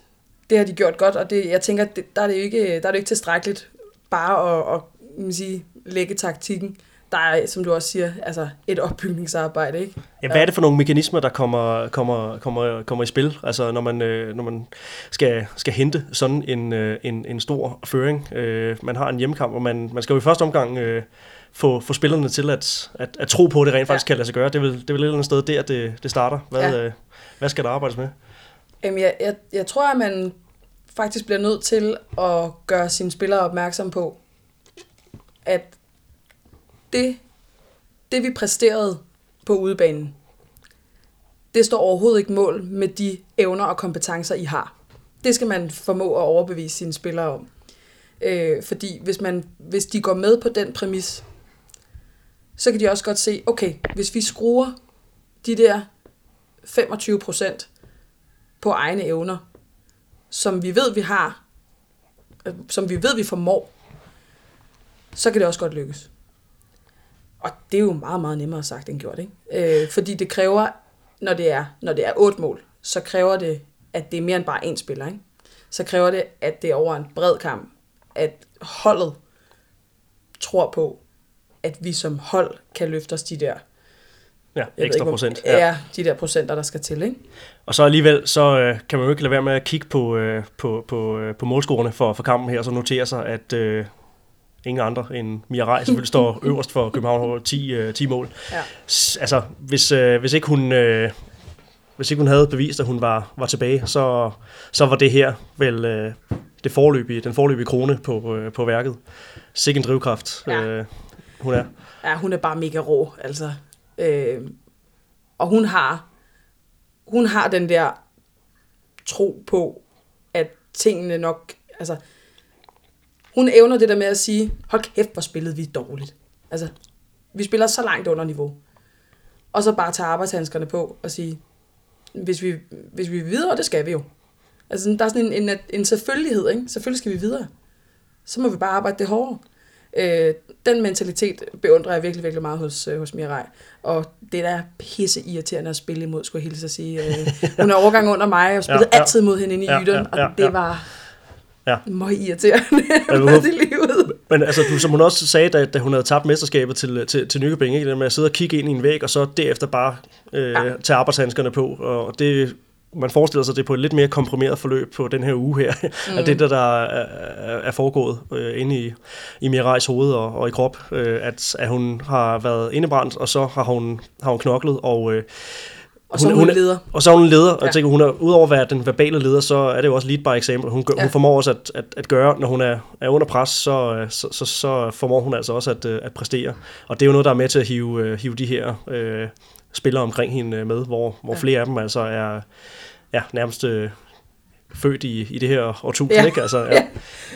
det har de gjort godt, og det, jeg tænker, det, der, er det ikke, der er det ikke tilstrækkeligt bare at, at man sige, lægge taktikken der er, som du også siger, altså et opbygningsarbejde, ikke? Ja, hvad er det for nogle mekanismer, der kommer, kommer, kommer, kommer i spil, altså når man, øh, når man skal, skal hente sådan en, øh, en, en stor føring? Øh, man har en hjemmekamp, og man, man skal jo i første omgang få, få spillerne til at, at, at tro på, at det rent faktisk ja. kan lade sig gøre. Det er vel, det er vel et eller andet sted der, det, det starter. Hvad, ja. hvad skal der arbejdes med? Jamen, jeg, jeg, jeg tror, at man faktisk bliver nødt til at gøre sine spillere opmærksom på, at det, det vi præsterede på udebanen, det står overhovedet ikke mål med de evner og kompetencer, I har. Det skal man formå at overbevise sine spillere om. Øh, fordi hvis, man, hvis de går med på den præmis, så kan de også godt se, okay, hvis vi skruer de der 25 procent på egne evner, som vi ved, vi har, øh, som vi ved, vi formår, så kan det også godt lykkes. Og det er jo meget, meget nemmere sagt end gjort, ikke? Øh, fordi det kræver, når det er, når det er otte mål, så kræver det, at det er mere end bare én spiller, ikke? Så kræver det, at det er over en bred kamp, at holdet tror på, at vi som hold kan løfte os de der Ja, ekstra ikke, procent. Ja. ja, de der procenter, der skal til. Ikke? Og så alligevel, så øh, kan man jo ikke lade være med at kigge på, øh, på, på, øh, på målscorerne for, for kampen her, og så notere sig, at øh, ingen andre end Mia Rej selvfølgelig står (laughs) øverst for København 10, øh, 10 mål. Ja. Altså, hvis, øh, hvis ikke hun... Øh, hvis ikke hun havde bevist, at hun var, var tilbage, så, så var det her vel øh, det forløbige, den forløbige krone på, øh, på værket. Sikke en drivkraft, ja. øh, hun er. Ja, hun er bare mega rå, altså. Øh, og hun har, hun har den der tro på, at tingene nok, altså, hun evner det der med at sige, hold kæft, hvor spillede vi dårligt. Altså, vi spiller så langt under niveau. Og så bare tage arbejdshandskerne på og sige, hvis vi, hvis vi er videre, det skal vi jo. Altså, der er sådan en, en, en selvfølgelighed, ikke? Selvfølgelig skal vi videre. Så må vi bare arbejde det hårdere. Øh, den mentalitet beundrer jeg virkelig, virkelig meget hos, øh, hos Mirai. Og det der er pisse irriterende at spille imod, skulle jeg hilse at sige. Øh, hun er overgang under mig, og (laughs) spillede ja, ja. altid mod hende inde i ja, Jytteren, ja, ja, og det var ja. meget irriterende ja, i livet. Men altså, du, som hun også sagde, da, da hun havde tabt mesterskabet til, til, til Nykøbing, ikke? med at sidde og kigge ind i en væg, og så derefter bare øh, ja. tage arbejdshandskerne på, og det man forestiller sig, det på et lidt mere komprimeret forløb på den her uge her, mm. at det der, der er, er foregået øh, inde i, i Mirajs hoved og, og i krop, øh, at, at hun har været indebrændt, og så har hun, har hun knoklet, og øh, og så hun, hun, leder. Og så er hun leder, og ja. jeg tænker, hun er, udover at være den verbale leder, så er det jo også lead by example. Hun, ja. hun formår også at, at, at gøre, når hun er, er under pres, så, så, så, så formår hun altså også at, at præstere. Og det er jo noget, der er med til at hive, hive de her øh, spillere omkring hende med, hvor, hvor ja. flere af dem altså er ja, nærmest øh, født i, i det her årtusind, ja. ikke? Altså, (laughs) ja. ja.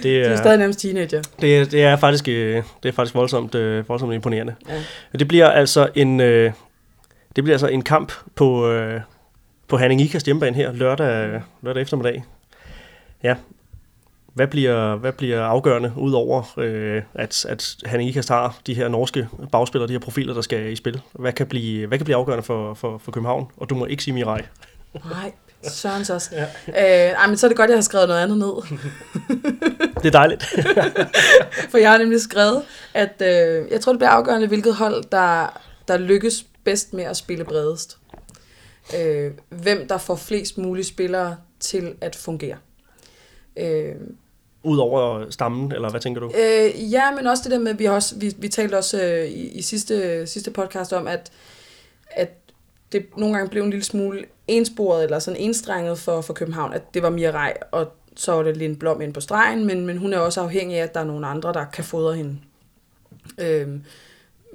Det er, de er stadig nærmest teenager. Det, det er faktisk, øh, det er faktisk voldsomt, øh, voldsomt imponerende. Ja. Det bliver altså en, øh, det bliver altså en kamp på, øh, på Hanning Ikast hjemmebane her lørdag, lørdag eftermiddag. Ja, hvad bliver, hvad bliver afgørende, udover øh, at, at Hanning Ikast har de her norske bagspillere, de her profiler, der skal i spil? Hvad kan blive, hvad kan blive afgørende for, for, for København? Og du må ikke sige Mirai. Nej, Sørens også. Ja. Øh, ej, men så er det godt, jeg har skrevet noget andet ned. det er dejligt. (laughs) For jeg har nemlig skrevet, at øh, jeg tror, det bliver afgørende, hvilket hold, der, der lykkes bedst med at spille bredest. Øh, hvem der får flest mulige spillere til at fungere. Øh, Udover stammen, eller hvad tænker du? Øh, ja, men også det der med, vi, har også, vi, vi talte også øh, i, i sidste, sidste podcast om, at, at det nogle gange blev en lille smule ensporet, eller sådan enstrenget for, for København, at det var Mia Rej, og så var det Linde Blom ind på stregen, men, men hun er også afhængig af, at der er nogle andre, der kan fodre hende. Øh,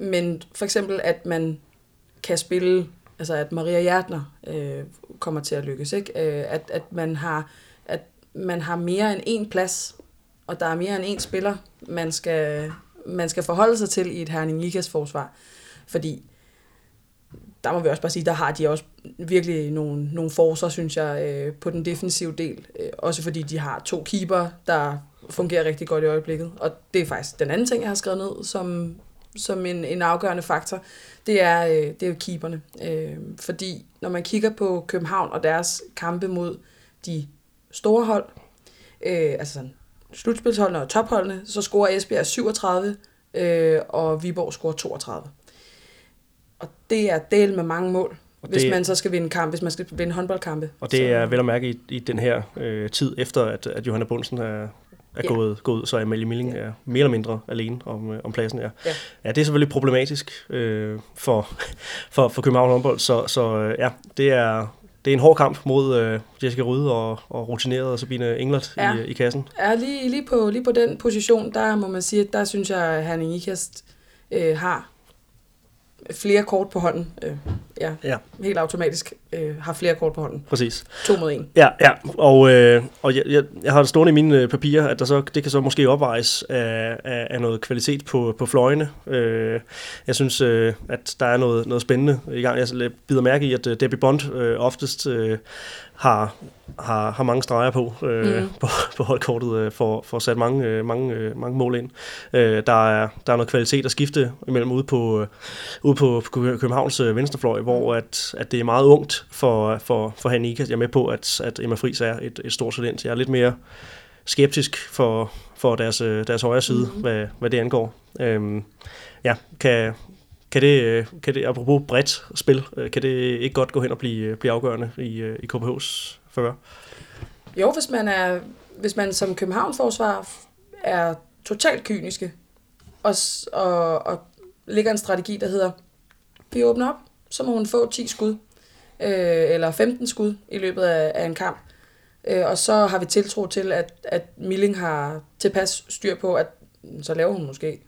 men for eksempel, at man kan spille, altså at Maria Hjertner øh, kommer til at lykkes, ikke? Øh, at, at, man har, at man har mere end en plads, og der er mere end en spiller, man skal, man skal forholde sig til i et Herning Ligas forsvar. Fordi der må vi også bare sige, der har de også virkelig nogle, nogle forser, synes jeg, øh, på den defensive del. Øh, også fordi de har to keeper, der fungerer rigtig godt i øjeblikket. Og det er faktisk den anden ting, jeg har skrevet ned som, som en, en afgørende faktor. Det er, øh, det er jo keeperne. Øh, fordi når man kigger på København og deres kampe mod de store hold, øh, altså sådan slutspilsholdene og topholdene, så scorer Esbjerg 37, øh, og Viborg scorer 32. Og det er del med mange mål, og hvis det, man så skal vinde kamp, hvis man skal vinde håndboldkampe. Og det så. er vel at mærke i, i den her øh, tid, efter at, at Johanna Bunsen er, er ja. gået, gået, så Amalie Milling ja. er mere eller mindre alene om, øh, om pladsen. Ja. Ja. ja, det er selvfølgelig problematisk øh, for, (laughs) for, for København håndbold, så, så øh, ja, det er, det er en hård kamp mod øh, Jessica Rydde og, og rutineret Sabine Englert ja. i, i kassen. Ja, lige, lige, på, lige på den position, der må man sige, at der synes jeg, at Herning Ikast øh, har flere kort på hånden. Øh, ja, ja, helt automatisk øh, har flere kort på hånden. Præcis. To mod en. Ja, ja. og, øh, og jeg, jeg, jeg har det stående i mine øh, papirer, at der så, det kan så måske opvejes af, af, af noget kvalitet på, på fløjene. Øh, jeg synes, øh, at der er noget, noget spændende i gang. Jeg bider mærke i, at uh, Debbie Bond øh, oftest øh, har, har, har mange streger på, øh, mm. (laughs) på, på holdkortet øh, for, for at sætte mange, øh, mange, øh, mange mål ind. Øh, der, er, der er noget kvalitet at skifte imellem ude på, øh, ude på Københavns øh, venstrefløj, hvor at, at det er meget ungt for, for, for Hanika. Jeg er med på, at, at Emma Friis er et, et stort talent. Jeg er lidt mere skeptisk for, for deres, øh, deres højre side, mm. hvad, hvad det angår. Øh, ja, kan, kan det, kan det, apropos bredt spil, øh, kan det ikke godt gå hen og blive, blive afgørende i, øh, i KPH's favør? Jo, hvis man, er, hvis man som København-forsvar er totalt kyniske, og, og, og ligger en strategi, der hedder, vi åbner op, så må hun få 10 skud, øh, eller 15 skud i løbet af, af en kamp. Øh, og så har vi tiltro til, at, at Milling har tilpas styr på, at så laver hun måske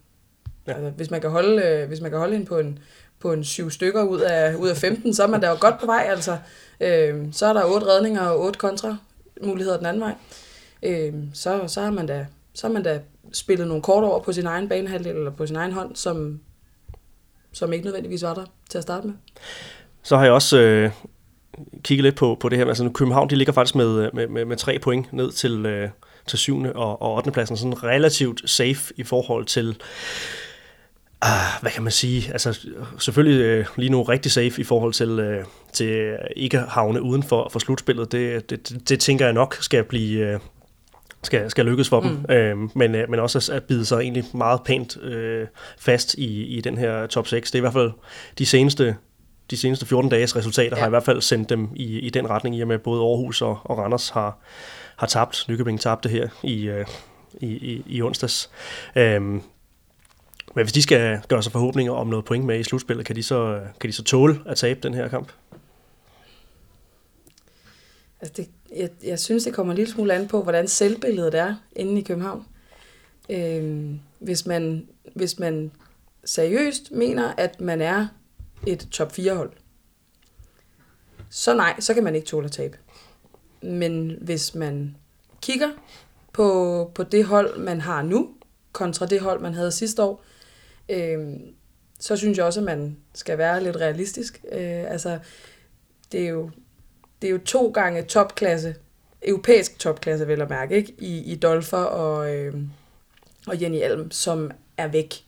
Ja. Altså, hvis, man kan holde, øh, hvis man kan holde hende på en, på en syv stykker ud af, ud af 15, så er man da jo godt på vej. Altså. Øh, så er der otte redninger og otte kontra muligheder den anden vej. Øh, så, så, har man da, så har man da spillet nogle kort over på sin egen banehalvdel eller på sin egen hånd, som, som ikke nødvendigvis var der til at starte med. Så har jeg også øh, kigget lidt på, på det her. Altså, København de ligger faktisk med, med, med, med tre point ned til, øh, til 7. og, og 8. pladsen. Sådan relativt safe i forhold til Ah, hvad kan man sige? Altså, selvfølgelig øh, lige nu rigtig safe i forhold til, øh, til ikke havne uden for, for slutspillet. Det, det, det, det tænker jeg nok skal blive... Øh, skal, skal lykkes for mm. dem, øh, men, øh, men også at bide sig egentlig meget pænt øh, fast i, i den her top 6. Det er i hvert fald de seneste, de seneste 14 dages resultater ja. har i hvert fald sendt dem i, i den retning, i og med både Aarhus og, og Randers har, har tabt. Nykøbing tabte her i, øh, i, i, i onsdags. Øh, men hvis de skal gøre sig forhåbninger om noget point med i slutspillet, kan de så, kan de så tåle at tabe den her kamp? Altså det, jeg, jeg synes, det kommer en lille smule an på, hvordan selvbilledet er inde i København. Øh, hvis, man, hvis man seriøst mener, at man er et top 4-hold, så nej, så kan man ikke tåle at tabe. Men hvis man kigger på, på det hold, man har nu, kontra det hold, man havde sidste år, øh, så synes jeg også, at man skal være lidt realistisk. Øh, altså, det er, jo, det er jo to gange topklasse, europæisk topklasse, vel at mærke, ikke? I, i Dolfer og, øh, og Jenny Alm, som er væk.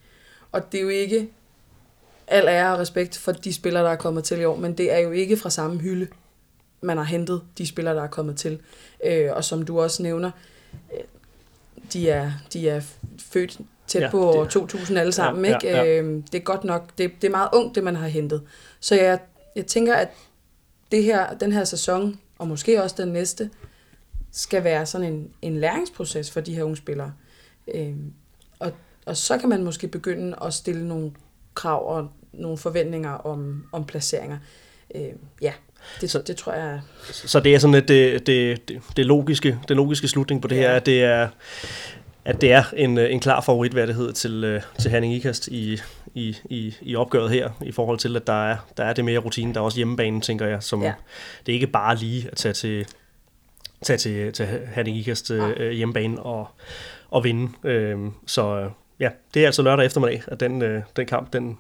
Og det er jo ikke al ære og respekt for de spillere, der er kommet til i år, men det er jo ikke fra samme hylde, man har hentet de spillere, der er kommet til. Øh, og som du også nævner, øh, de er, de er født tæt ja, på år 2000 alle sammen. Ja, ikke? Ja, ja. Øhm, det er godt nok, det, det er meget ungt, det man har hentet. Så jeg, jeg tænker, at det her, den her sæson, og måske også den næste, skal være sådan en, en læringsproces for de her unge spillere. Øhm, og, og så kan man måske begynde at stille nogle krav og nogle forventninger om, om placeringer. Øhm, ja, det, så, det tror jeg... Så det er sådan et, det, det, det, det logiske, den logiske slutning på det ja. her, at det er at det er en, øh, en klar favoritværdighed til, øh, til Herning Ikast i, i, i, i opgøret her, i forhold til, at der er, der er det mere rutine. Der er også hjemmebane, tænker jeg, som ja. det er ikke bare lige at tage til, tage til, til Herning Ikast øh, hjemmebane og, og vinde. Øh, så ja, det er altså lørdag eftermiddag, at den, øh, den kamp, den,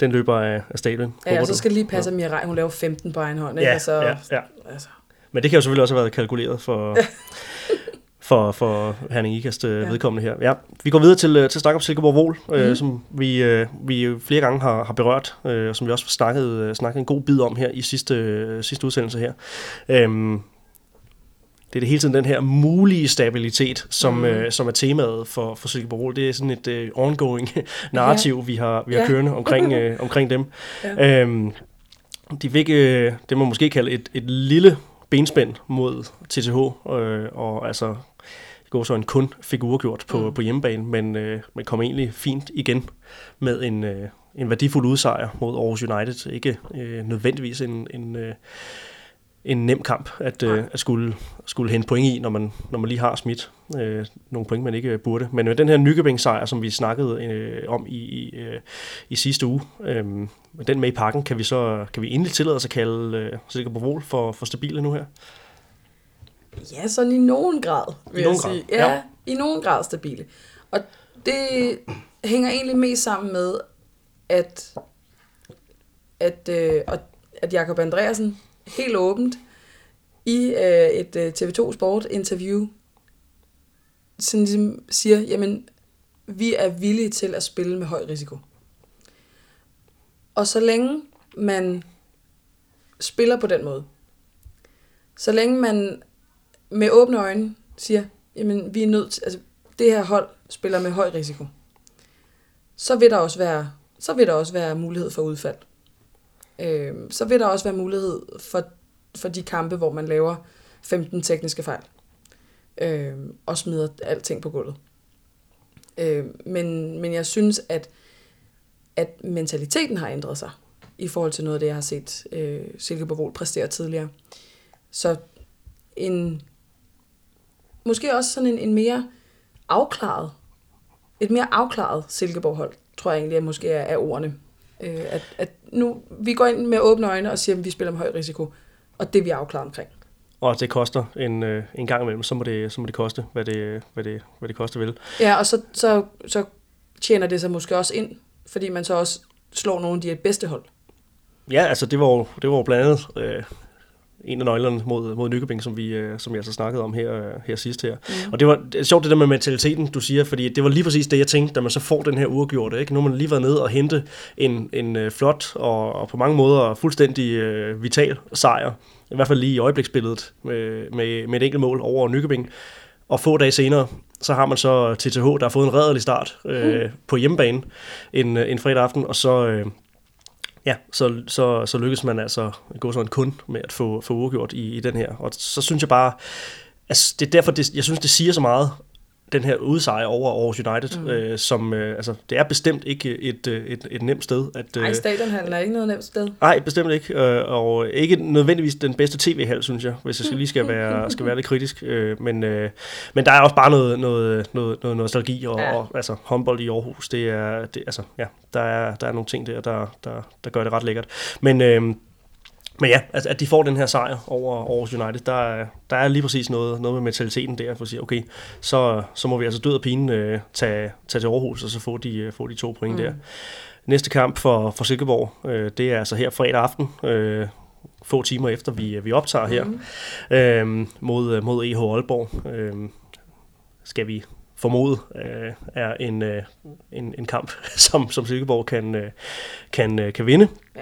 den løber af, af stadion. Ja, Håber og så skal lige passe, at Mirai, hun laver 15 på egen hånd. Ikke? Ja, altså, ja, ja. Altså, Men det kan jo selvfølgelig også have været kalkuleret for, (laughs) for, for Herning Ikast øh, Ja. vedkommende her. Ja, vi går videre til, øh, til at snakke om Silkeborg Vol, øh, Mhm. som vi, øh, vi flere gange har, har berørt, øh, og som vi også snakket, øh, snakket en god bid om her i sidste, øh, sidste udsendelse her. Øhm, det er det hele tiden den her mulige stabilitet, som, mm. øh, som er temaet for, for Silkeborg Vol. Det er sådan et øh, ongoing (laughs) narrativ, vi har, vi har Ja. kørende omkring, øh, omkring dem. Ja. Øhm, de fik, øh, det må man måske kalde et, et lille benspænd mod TTH, øh, og altså går så en kun uafgjort på, Mm. på hjemmebane, men, øh, men kom egentlig fint igen med en, øh, en værdifuld udsejr mod Aarhus United. Ikke øh, nødvendigvis en, en, øh, en nem kamp at, øh, at skulle, skulle hente point i, når man, når man lige har smidt øh, nogle point, man ikke øh, burde. Men med den her Nykøbing-sejr, som vi snakkede øh, om i, i, øh, i sidste uge, øh, med den med i pakken, kan vi så kan vi endelig tillade os at kalde øh, Silkeborg Vol for, for stabile nu her? Ja, sådan i nogen grad, vil I jeg nogen sige. grad, Ja, ja. i nogen grad stabile. Og det hænger egentlig mest sammen med, at, at, øh, at, at Jakob Andreasen helt åbent i øh, et øh, TV2 Sport interview sådan ligesom siger, jamen, vi er villige til at spille med høj risiko. Og så længe man spiller på den måde, så længe man med åbne øjne siger, jamen vi er nødt til, altså det her hold spiller med høj risiko, så vil der også være, så vil der også være mulighed for udfald. Øh, så vil der også være mulighed for, for de kampe, hvor man laver 15 tekniske fejl øh, og smider alting på gulvet. Øh, men, men jeg synes, at, at mentaliteten har ændret sig i forhold til noget af det, jeg har set øh, Silkeborg Vol præstere tidligere. Så en, måske også sådan en, en mere afklaret, et mere afklaret Silkeborg-hold, tror jeg egentlig, at måske er, er ordene. Øh, at, at nu, vi går ind med åbne øjne og siger, at vi spiller med høj risiko, og det er vi afklaret omkring. Og det koster en, øh, en gang imellem, så må det, så må det koste, hvad det, hvad det, hvad det koste vil. Ja, og så, så, så tjener det sig måske også ind, fordi man så også slår nogle af de bedste hold. Ja, altså det var jo, det var jo blandt andet øh, en af nøglerne mod, mod Nykøbing, som vi, øh, som jeg altså snakkede om her, øh, her sidst her. Mm. Og det var det sjovt det der med mentaliteten, du siger, fordi det var lige præcis det, jeg tænkte, da man så får den her uafgjorte. Ikke? Nu har man lige været nede og hente en, en øh, flot og, og på mange måder fuldstændig øh, vital sejr, i hvert fald lige i øjebliksbilledet, med, med, med et enkelt mål over Nykøbing. Og få dage senere, så har man så TTH, der har fået en redderlig start øh, mm. på hjemmebane en, en fredag aften, og så... Øh, Ja, så, så, så lykkes man altså at gå sådan kun med at få, få uafgjort i, i den her. Og så synes jeg bare, altså det er derfor, det, jeg synes, det siger så meget, den her udsejr over Aarhus United, mm. øh, som, øh, altså det er bestemt ikke et, øh, et, et nemt sted. At, Nej, stadionhallen er ikke noget nemt sted. Nej, bestemt ikke. Øh, og ikke nødvendigvis den bedste tv-hal, synes jeg, hvis jeg skal, lige skal (laughs) være, skal være lidt kritisk. Øh, men, øh, men der er også bare noget, noget, noget, noget nostalgi, og, ja. og altså, håndbold i Aarhus, det er, det, altså, ja, der er, der er nogle ting der, der, der, der gør det ret lækkert. Men, øh, men ja, altså, at de får den her sejr over Aarhus United, der, er- der er lige præcis noget, noget med mentaliteten der, for at sige, okay, så, så må vi altså død og pine øh, tage, tage til Aarhus, og så få de, øh, få de to point mm. der. Næste kamp for, for Silkeborg, øh, det er altså her fredag aften, øh, få timer efter vi, vi optager her, mm. øh, mod, mod EH Aalborg. Øh, skal vi formode, øh, er en, øh, en, en kamp, (laughs) som, som Silkeborg kan, øh, kan, øh, kan vinde. Ja,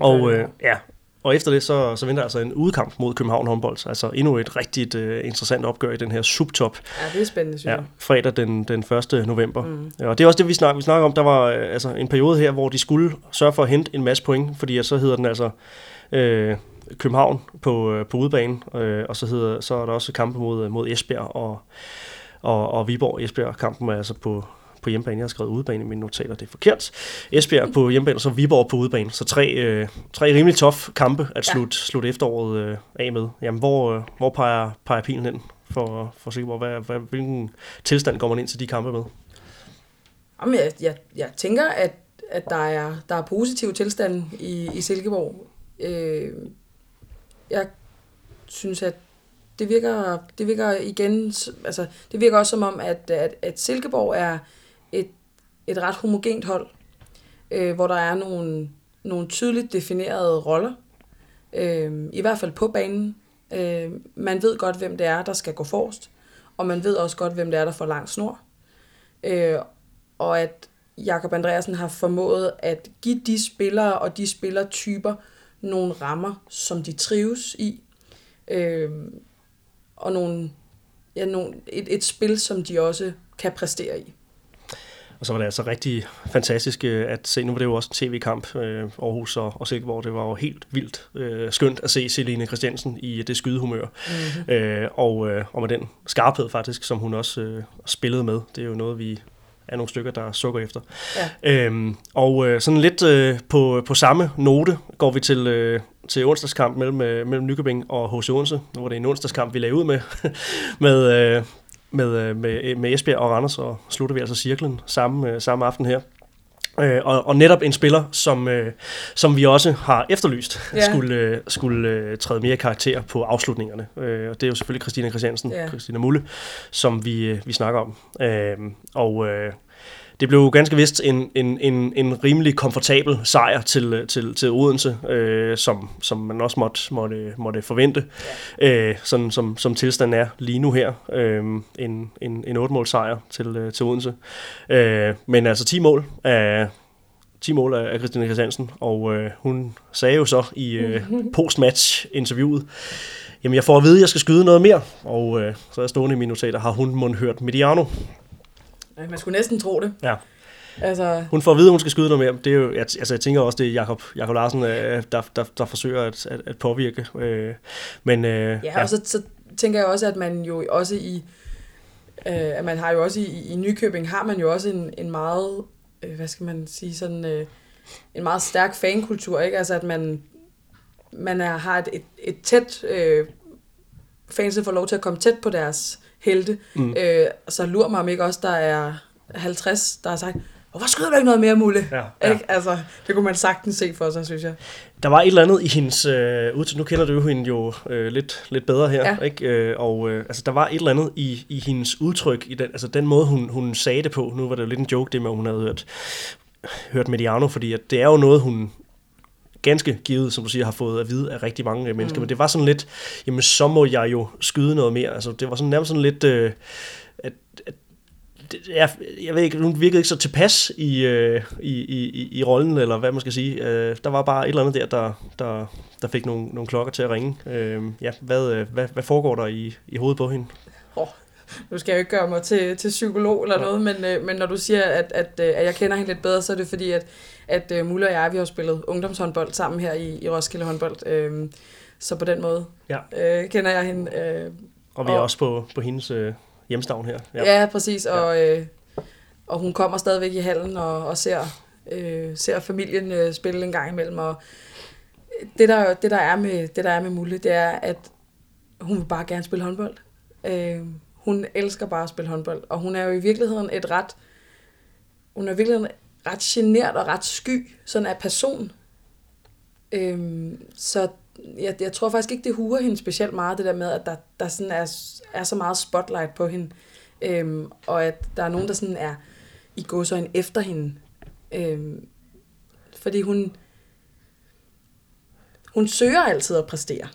Og øh, ja, og efter det, så, så venter altså en udekamp mod København håndbold. Altså endnu et rigtig øh, interessant opgør i den her subtop. Ja, det er spændende, synes Ja, jeg. fredag den, den 1. november. Mm. Ja, og det er også det, vi snakker, vi snakker om. Der var øh, altså en periode her, hvor de skulle sørge for at hente en masse point, fordi så hedder den altså øh, København på, på udebane, øh, og så, hedder, så er der også kampe mod, mod Esbjerg og, og, og Viborg. Esbjerg-kampen er altså på, på hjemmebane. Jeg har skrevet udebane i mine notater, det er forkert. Esbjerg på hjemmebane, og så Viborg på udebane. Så tre, øh, tre rimelig tof kampe at Ja. slutte, slutte efteråret øh, af med. Jamen, hvor, øh, hvor peger, peger pilen hen for, for Silkeborg? Hvad, hvad, hvilken tilstand går man ind til de kampe med? Jamen, jeg, jeg, jeg tænker, at, at der, er, der er positiv tilstand i, i Silkeborg. Øh, jeg synes, at det virker, det virker igen, altså det virker også som om, at, at, at Silkeborg er et ret homogent hold, øh, hvor der er nogle, nogle tydeligt definerede roller, øh, i hvert fald på banen. Øh, man ved godt, hvem det er, der skal gå forrest, og man ved også godt, hvem det er, der får lang snor. Øh, og at Jakob Andreasen har formået at give de spillere og de spillertyper nogle rammer, som de trives i, øh, og nogle, ja, nogle, et, et spil, som de også kan præstere i. Og så var det altså rigtig fantastisk øh, at se, nu var det jo også en tv-kamp, øh, Aarhus og, og Silkeborg, det var jo helt vildt øh, skønt at se Celine Christiansen i det skydehumør, mm-hmm. øh, og, øh, og med den skarphed faktisk, som hun også øh, spillede med. Det er jo noget, vi er nogle stykker, der sukker efter. Ja. Øhm, og øh, sådan lidt øh, på, på samme note går vi til, øh, til onsdagskamp mellem, øh, mellem Nykøbing og H.C. Odense. Nu var det en onsdagskamp, vi lagde ud med, (laughs) med, øh, med, øh, med, med Esbjerg og Randers, og slutter vi altså cirklen samme, øh, samme aften her. Øh, og, og netop en spiller, som, øh, som vi også har efterlyst, ja. skulle, øh, skulle øh, træde mere karakter på afslutningerne. Øh, og det er jo selvfølgelig Christina Christiansen, ja. Christina Mulle, som vi, øh, vi snakker om. Øh, og øh, det blev ganske vist en, en, en, en rimelig komfortabel sejr til, til, til Odense, øh, som, som man også måtte, måtte, måtte forvente, ja. øh, sådan som, som tilstanden er lige nu her. Øh, en, en, en 8 sejr til, øh, til Odense. Øh, men altså 10 mål af 10 mål af Christina Christiansen, og øh, hun sagde jo så i øh, (laughs) postmatch-interviewet, jamen jeg får at vide, at jeg skal skyde noget mere, og øh, så er jeg stående i mine notater, har hun må hørt Mediano, man skulle næsten tro det. Ja. Altså... Hun får at vide, at hun skal skyde noget mere. Det er jo, jeg, altså, jeg tænker også, det er Jakob, Jakob Larsen, øh, der, der, der forsøger at, at, at påvirke. Øh, men, øh, ja, ja, og så, så tænker jeg også, at man jo også i, øh, at man har jo også i, i Nykøbing, har man jo også en, en meget, øh, hvad skal man sige, sådan øh, en meget stærk fankultur, ikke? Altså, at man, man er, har et, et, et tæt, øh, fansen får lov til at komme tæt på deres helte. Mm. Øh, så lurer mig om ikke også, der er 50, der har sagt, hvorfor skyder du ikke noget mere, Mulle? Ja, ja. Ikke? Altså, det kunne man sagtens se for sig, synes jeg. Der var et eller andet i hendes øh, udtryk, nu kender du jo hende jo øh, lidt, lidt bedre her, ja. ikke? Øh, og øh, altså, der var et eller andet i, i hendes udtryk, i den, altså den måde, hun, hun sagde det på, nu var det jo lidt en joke, det med, at hun havde hørt, hørt Mediano, fordi at det er jo noget, hun ganske givet, som du siger, har fået at vide af rigtig mange mennesker. Mm. Men det var sådan lidt, jamen så må jeg jo skyde noget mere. Altså det var sådan nærmest sådan lidt, øh, at, at jeg, jeg ved ikke, hun virkede ikke så tilpas i, øh, i, i, i rollen, eller hvad man skal sige. Øh, der var bare et eller andet der, der, der, der fik nogle, nogle klokker til at ringe. Øh, ja, hvad, øh, hvad, hvad foregår der i, i hovedet på hende? Oh, nu skal jeg jo ikke gøre mig til, til psykolog eller ja. noget, men, øh, men når du siger, at, at, øh, at jeg kender hende lidt bedre, så er det fordi, at, at uh, Mulle og jeg, vi har spillet ungdomshåndbold sammen her i, i Roskilde håndbold. Øh, så på den måde ja. øh, kender jeg hende. Øh, og vi er og, også på, på hendes øh, hjemstavn her. Ja, ja præcis. Ja. Og, øh, og hun kommer stadigvæk i hallen og, og ser, øh, ser familien øh, spille en gang imellem. Og det der, det, der er med, det, der er med Mulle, det er, at hun vil bare gerne spille håndbold. Øh, hun elsker bare at spille håndbold, og hun er jo i virkeligheden et ret, hun er i virkeligheden ret genert og ret sky, sådan af person. Øhm, så jeg, jeg tror faktisk ikke, det huer hende specielt meget, det der med, at der, der sådan er, er så meget spotlight på hende, øhm, og at der er nogen, der sådan er i gåsøjne efter hende. Øhm, fordi hun, hun søger altid at præstere.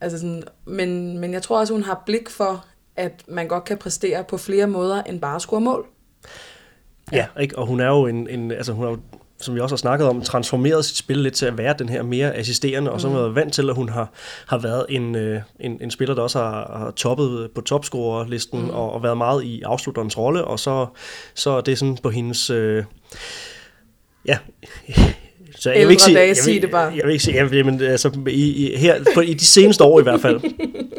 Altså sådan, men, men jeg tror også, hun har blik for, at man godt kan præstere på flere måder end bare at score mål. Ja, ikke? og hun er jo en, en altså hun er jo, som vi også har snakket om, transformeret sit spil lidt til at være den her mere assisterende, mm. og så har været vant til, at hun har, har været en, øh, en, en spiller, der også har, har toppet på topscorerlisten, mm. og, og været meget i afslutterens rolle, og så, så er det sådan på hendes... Øh, ja, så jeg vil ikke sige, jeg vil, det bare. Jeg, vil ikke sige, jeg, men, altså, i, i, her, på, i de seneste år i hvert fald, (laughs)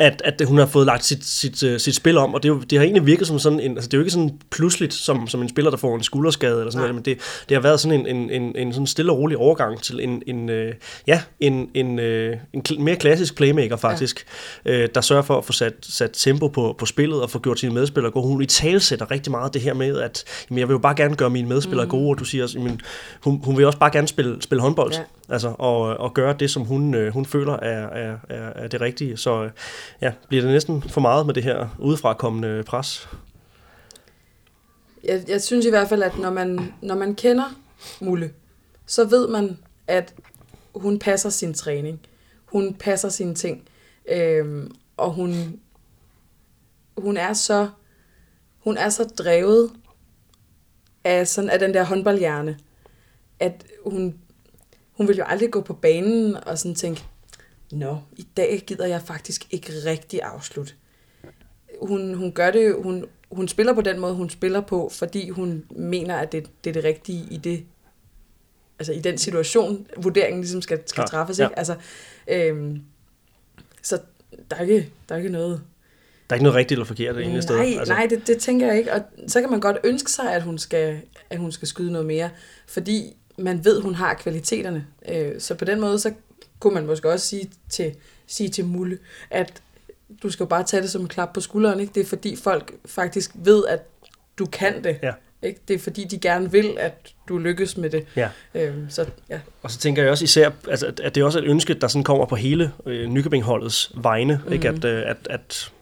at, at hun har fået lagt sit, sit, uh, sit spil om, og det, jo, det har egentlig virket som sådan en, altså det er jo ikke sådan pludseligt, som, som en spiller, der får en skulderskade eller sådan noget, men det, det har været sådan en, en, en, en sådan stille og rolig overgang til en, en uh, ja, en, en, uh, en kl- mere klassisk playmaker faktisk, ja. uh, der sørger for at få sat, sat tempo på, på spillet og få gjort sine medspillere gode. Hun i talsætter rigtig meget det her med, at jamen, jeg vil jo bare gerne gøre mine medspillere mm. gode, og du siger, jamen, hun, hun vil også bare gerne spille, spille håndbold, ja. altså, og, og gøre det, som hun, uh, hun føler er, er, er, er det rigtige. Så ja, bliver det næsten for meget med det her udefrakommende pres? jeg, jeg synes i hvert fald, at når man, når man kender Mulle, så ved man, at hun passer sin træning. Hun passer sine ting. Øhm, og hun, hun er så hun er så drevet af, sådan, af den der håndboldhjerne, at hun, hun vil jo aldrig gå på banen og sådan tænke, nå, i dag gider jeg faktisk ikke rigtig afslutte. Hun, hun gør det, hun, hun spiller på den måde, hun spiller på, fordi hun mener, at det, det er det rigtige i det, altså i den situation, vurderingen ligesom skal, skal træffes. Ja. Ikke? Altså, øhm, så der er, ikke, der er ikke noget der er ikke noget rigtigt eller forkert det ene sted. Nej, altså. nej det, det tænker jeg ikke. Og så kan man godt ønske sig, at hun skal, at hun skal skyde noget mere, fordi man ved, hun har kvaliteterne. Øh, så på den måde, så kunne man måske også sige til, sige til Mulle, at du skal jo bare tage det som en klap på skulderen. Ikke? Det er fordi folk faktisk ved, at du kan det. Ja. Ikke? Det er fordi, de gerne vil, at du lykkes med det. Ja. Øhm, så, ja. Og så tænker jeg også især, altså, at det er også et ønske, der sådan kommer på hele øh, Nykøbing-holdets vegne. Mm. Ikke? At, øh, at, at at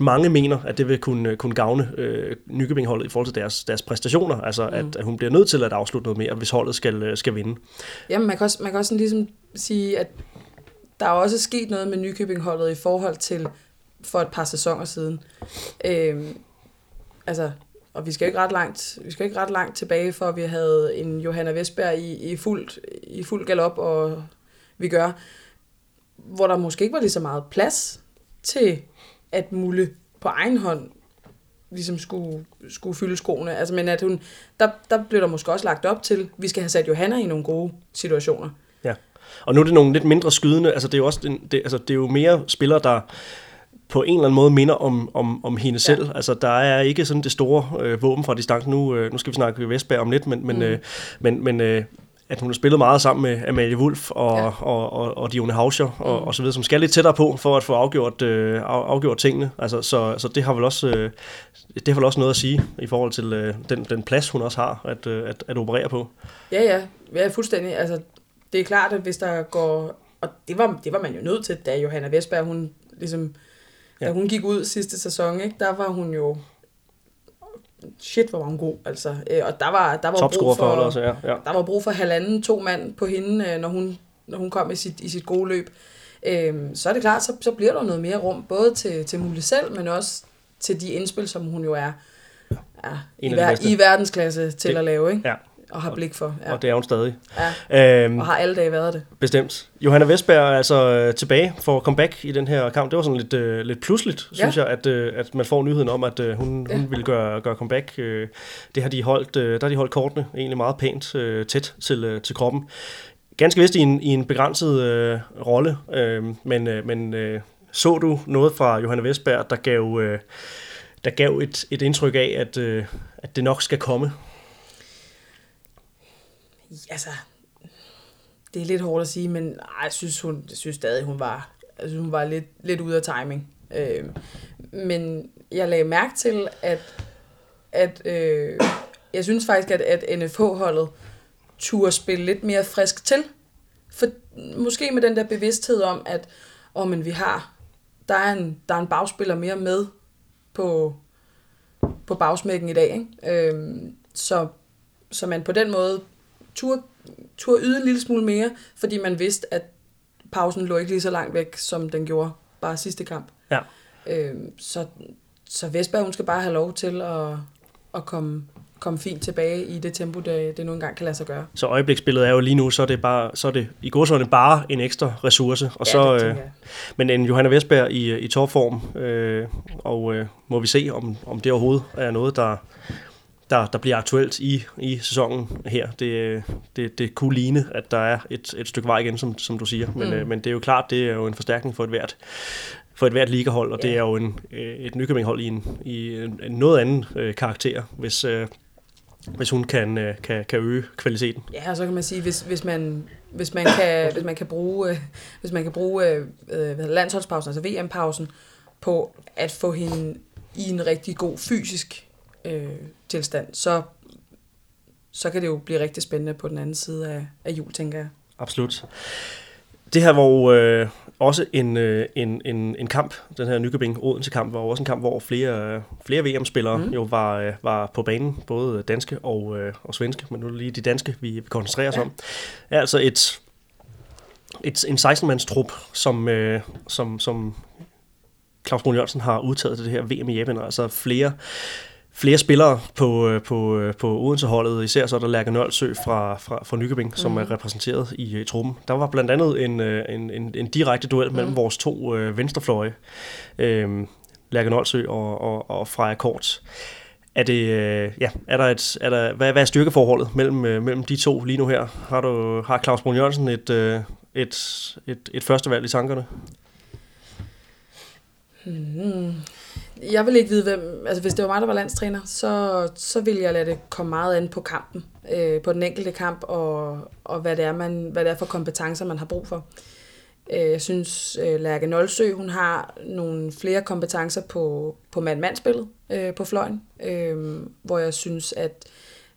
mange mener, at det vil kunne, kunne gavne øh, Nykøbing-holdet i forhold til deres, deres præstationer, altså mm. at, at hun bliver nødt til at afslutte noget mere, hvis holdet skal, øh, skal vinde. Jamen, man kan også, man kan også sådan ligesom sige, at der er også sket noget med Nykøbing-holdet i forhold til for et par sæsoner siden. Øhm, altså, og vi skal ikke ret langt, vi skal ikke ret langt tilbage, for vi havde en Johanna Vestberg i, i, fuld, i fuld galop, og vi gør, hvor der måske ikke var lige så meget plads til at Mulle på egen hånd ligesom skulle, skulle fylde skoene. Altså, men at hun, der, der blev der måske også lagt op til, at vi skal have sat Johanna i nogle gode situationer. Ja, og nu er det nogle lidt mindre skydende, altså det er jo, også, det, altså, det er jo mere spillere, der på en eller anden måde minder om, om, om hende ja. selv. Altså, der er ikke sådan det store øh, våben fra distancen. Nu, øh, nu skal vi snakke Vestberg om lidt, men, men, mm. øh, men, men øh, at hun har spillet meget sammen med Amalie Wolf og, ja. og, og, og Dione Hauscher og, mm. og så videre, som skal lidt tættere på for at få afgjort, øh, afgjort tingene. Altså, så, så det har vel også øh, det har vel også noget at sige i forhold til øh, den, den plads, hun også har at, øh, at, at operere på. Ja, ja. Ja, fuldstændig. Altså, det er klart, at hvis der går... Og det var, det var man jo nødt til, da Johanna Vestberg, hun ligesom... Ja. Da hun gik ud sidste sæson, ikke, der var hun jo shit, hvor var hun god. Altså, øh, og der var, der var brug for, for også, ja. Ja. der var brug for halvanden, to mand på hende, øh, når hun, når hun kom i sit, i sit gode løb. Øh, så er det klart, så, så bliver der noget mere rum, både til, til Mulle selv, men også til de indspil, som hun jo er, er i, ver, i verdensklasse til det, at lave. Ikke? Ja, og har blik for. Ja. Og det er hun stadig. Ja. Øhm, og har alle dage været det. Bestemt. Johanna Vestberg er altså øh, tilbage for at komme back i den her kamp. Det var sådan lidt, øh, lidt pludseligt, ja. synes jeg, at, øh, at man får nyheden om, at øh, hun, ja. hun ville gøre, gøre comeback. Øh, det har de holdt, øh, der har de holdt kortene egentlig meget pænt øh, tæt til, øh, til kroppen. Ganske vist i en, i en begrænset øh, rolle, øh, men, øh, men øh, så du noget fra Johanna Vestberg, der gav, øh, der gav et, et indtryk af, at, øh, at det nok skal komme? Altså, det er lidt hårdt at sige, men ej, jeg synes, hun, jeg synes stadig, hun var, jeg synes, hun var lidt, lidt ude af timing. Øh, men jeg lagde mærke til, at, at øh, jeg synes faktisk, at, at NFH-holdet turde spille lidt mere frisk til. For måske med den der bevidsthed om, at oh, men vi har, der er, en, der er en bagspiller mere med på, på bagsmækken i dag. Ikke? Øh, så, så man på den måde tur, tur yde en lille smule mere, fordi man vidste, at pausen lå ikke lige så langt væk, som den gjorde bare sidste kamp. Ja. Øhm, så, så Vestberg, hun skal bare have lov til at, at komme, komme fint tilbage i det tempo, det, det nu engang kan lade sig gøre. Så øjebliksbilledet er jo lige nu, så er det, bare, så er det i godsøjne bare en ekstra ressource. Og ja, så, det øh, men en Johanna Vestberg i, i topform, øh, og øh, må vi se, om, om det overhovedet er noget, der, der, der bliver aktuelt i, i sæsonen her. Det, det, det kunne ligne, at der er et, et stykke vej igen, som, som du siger. Men, mm. øh, men det er jo klart, det er jo en forstærkning for et hvert, for et hvert ligahold, og ja. det er jo en, øh, et Nykøbing-hold i en, i en noget anden øh, karakter, hvis, øh, hvis hun kan, øh, kan, kan øge kvaliteten. Ja, og så kan man sige, hvis, hvis man hvis man kan hvis man kan bruge øh, hvis man kan bruge øh, øh landsholdspausen, altså VM-pausen på at få hende i en rigtig god fysisk øh, tilstand, så, så kan det jo blive rigtig spændende på den anden side af, af jul, tænker jeg. Absolut. Det her var jo øh, også en, øh, en, en, en kamp, den her Nykøbing Odense kamp, var jo også en kamp, hvor flere, flere VM-spillere mm. jo var, øh, var på banen, både danske og, øh, og svenske, men nu er det lige de danske, vi, vi koncentrerer os ja. om. Er altså et, et, en 16-mands trup, som, øh, som, som Claus Brun Jørgensen har udtaget til det her VM i Japan, altså flere flere spillere på, øh, på, øh, på Odense-holdet, især så er der Lærke Nørlsø fra, fra, fra Nykøbing, som mm. er repræsenteret i, i truppen. Der var blandt andet en, øh, en, en, en direkte duel mm. mellem vores to øh, venstrefløje, øh, Lærke Nørlsø og, og, og Freja Korts. Er det, øh, ja, er der et, er der, hvad, hvad er styrkeforholdet mellem, øh, mellem de to lige nu her? Har, du, har Claus Brun Jørgensen et, øh, et, et, et første valg i tankerne? Mm. Jeg vil ikke vide, hvem... Altså, hvis det var mig, der var landstræner, så, så ville jeg lade det komme meget an på kampen. Øh, på den enkelte kamp, og, og hvad, det er, man, hvad det er for kompetencer, man har brug for. Øh, jeg synes, øh, Lærke Nolsø, hun har nogle flere kompetencer på, på mand-mand-spillet øh, på fløjen, øh, hvor jeg synes, at,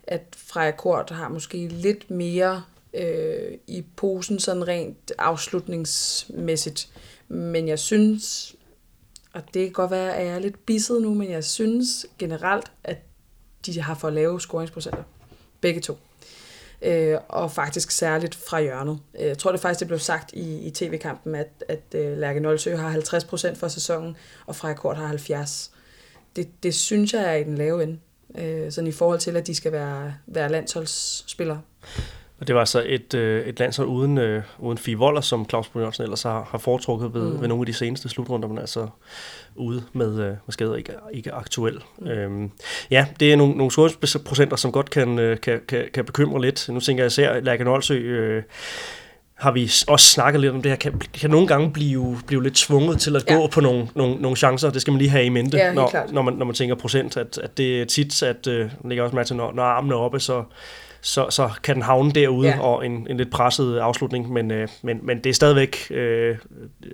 at Freja Kort har måske lidt mere øh, i posen, sådan rent afslutningsmæssigt. Men jeg synes, og det kan godt være, at jeg er lidt bisset nu, men jeg synes generelt, at de har for lave scoringsprocenter. Begge to. Øh, og faktisk særligt fra hjørnet. Øh, jeg tror det faktisk, det blev sagt i, i tv-kampen, at, at uh, Lærke Nolsø har 50% for sæsonen, og Freja Kort har 70%. Det, det synes jeg er i den lave ende. Øh, sådan i forhold til, at de skal være, være landsholdsspillere. Og det var altså et, øh, et landshold uden, øh, uden Fie Voller, som Claus Brun Jørgensen ellers har, har foretrukket ved, mm. ved nogle af de seneste slutrunder, men altså ude med, øh, med skader ikke, ikke aktuel. Mm. Øhm, ja, det er nogle, nogle scoringsprocenter, som godt kan, øh, kan, kan, kan bekymre lidt. Nu tænker jeg især, at Lærke Nolsø, øh, har vi også snakket lidt om det her, kan, kan nogle gange blive, blive lidt tvunget til at ja. gå på nogle, nogle, nogle chancer. Det skal man lige have i mente, ja, når, når, man, når man tænker procent, at, at det er tit, at øh, ligger også med til, når, når armene er oppe, så, så, så kan den havne derude, ja. og en, en lidt presset afslutning, men, øh, men, men det er stadigvæk øh,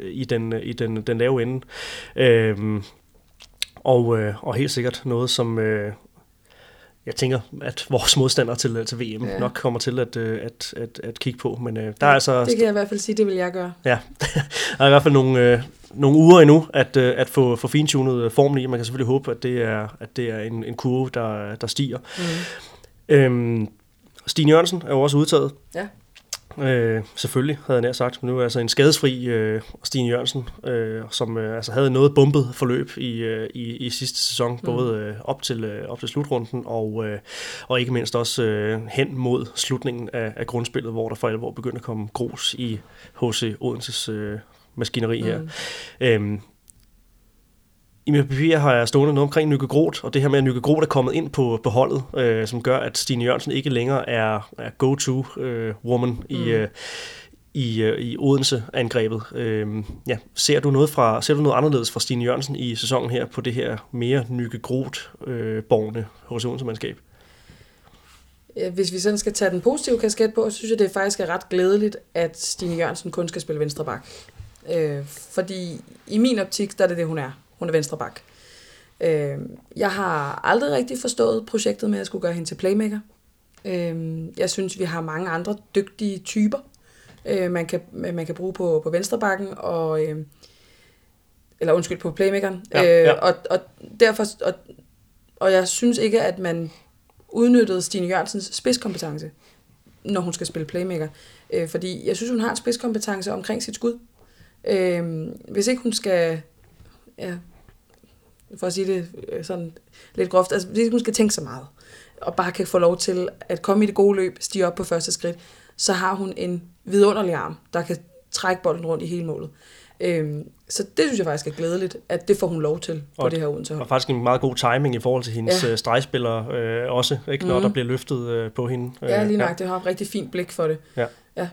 i, den, i den, den lave ende. Øh, og, øh, og helt sikkert noget, som øh, jeg tænker, at vores modstandere til, til VM ja. nok kommer til at, øh, at, at, at kigge på. Men øh, der er altså... Det kan jeg i hvert fald sige, det vil jeg gøre. Ja, (laughs) der er i hvert fald nogle, øh, nogle uger endnu at, øh, at få, få fintunet formen i. Man kan selvfølgelig håbe, at det er, at det er en, en kurve, der, der stiger. Mm. Øhm, Stine Jørgensen er jo også udtaget. Ja. Øh, selvfølgelig, havde jeg nær sagt. Men nu er altså en skadesfri øh, Stine Jørgensen, øh, som øh, altså havde noget bumpet forløb i, øh, i, i sidste sæson, mm. både øh, op, til, øh, op til slutrunden og, øh, og ikke mindst også øh, hen mod slutningen af, af grundspillet, hvor der for alvor begyndte at komme grus i HC Odenses øh, maskineri her. Mm. Øhm, i mit papir har jeg stående noget omkring Nykke Groth, og det her med, at Nykke Groth er kommet ind på, på holdet, øh, som gør, at Stine Jørgensen ikke længere er, er go-to-woman øh, i, mm. øh, i, øh, i Odense-angrebet. Øh, ja, ser, du noget fra, ser du noget anderledes fra Stine Jørgensen i sæsonen her på det her mere Nykke Groth-borgende øh, hos Odense-mandskab? Hvis vi sådan skal tage den positive kasket på, så synes jeg, det faktisk er ret glædeligt, at Stine Jørgensen kun skal spille venstre bak. Øh, fordi i min optik, der er det det, hun er. Hun er venstre bak. Øh, jeg har aldrig rigtig forstået projektet med at skulle gøre hende til playmaker. Øh, jeg synes, vi har mange andre dygtige typer, øh, man, kan, man kan bruge på, på venstre bakken, og, øh, eller undskyld, på playmakeren. Ja, ja. Øh, og, og derfor, og, og jeg synes ikke, at man udnyttede Stine Jørgensens spidskompetence, når hun skal spille playmaker. Øh, fordi jeg synes, hun har en spidskompetence omkring sit skud. Øh, hvis ikke hun skal ja, for at sige det øh, sådan lidt groft, altså hvis hun skal tænke så meget, og bare kan få lov til at komme i det gode løb, stige op på første skridt, så har hun en vidunderlig arm, der kan trække bolden rundt i hele målet. Øhm, så det synes jeg faktisk er glædeligt, at det får hun lov til på og, det her Odense Og faktisk en meget god timing i forhold til hendes ja. Øh, stregspillere øh, også, ikke, når mm. der bliver løftet øh, på hende. Ja, lige nok. Ja. Det har et rigtig fint blik for det. Ja. ja.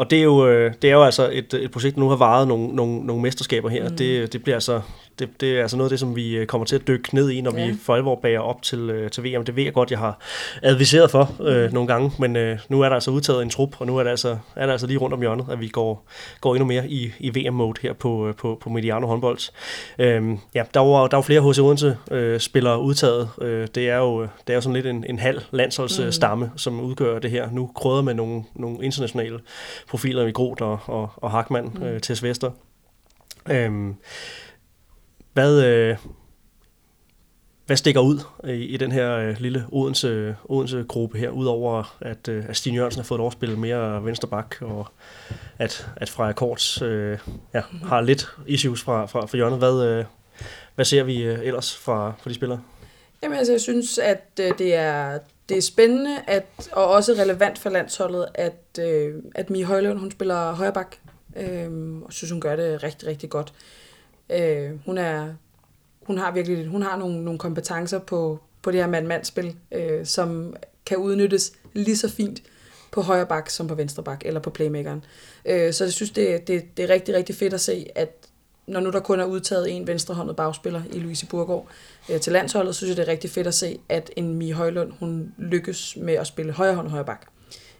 Og det er jo, øh, det er jo altså et, et projekt, der nu har varet nogle, nogle, nogle mesterskaber her. Mm. Det, det bliver altså det, det er altså noget af det, som vi øh, kommer til at dykke ned i, når ja. vi for alvor bager op til, øh, til VM. Det ved jeg godt, jeg har adviseret for øh, mm. nogle gange, men øh, nu er der altså udtaget en trup, og nu er det altså, er det altså lige rundt om hjørnet, at vi går, går endnu mere i, i VM-mode her på, på, på Mediano håndbold. Øhm, ja, der var, der var flere HC Odense øh, spillere udtaget. Øh, det, er jo, det er jo sådan lidt en, en halv landsholdsstamme, mm. som udgør det her. Nu krydder med nogle, nogle internationale profiler i Groth og, og, og Hackmann mm. øh, til Vester. Øhm, hvad, øh, hvad stikker ud i, i den her øh, lille Odense, Odense-gruppe her, udover at, øh, at Stine Jørgensen har fået at spille mere vensterbak, og at, at Freja Korts øh, ja, har lidt issues fra, fra, fra hjørnet. Hvad, øh, hvad ser vi øh, ellers fra, fra de spillere? Jamen altså, jeg synes, at øh, det er det er spændende at, og også relevant for landsholdet, at, øh, at Mie Højlund, hun spiller højreback, øh, og synes, hun gør det rigtig, rigtig godt. Øh, hun er hun har virkelig hun har nogle, nogle kompetencer på, på det her mand-mand-spil, øh, som kan udnyttes lige så fint på højre bak som på venstre bak, eller på playmakeren. Øh, så jeg synes, det, det, det er rigtig, rigtig fedt at se, at når nu der kun er udtaget en venstrehåndet bagspiller i Louise Burgård øh, til landsholdet, så synes jeg, det er rigtig fedt at se, at en Mie Højlund, hun lykkes med at spille højrehåndet højre bak.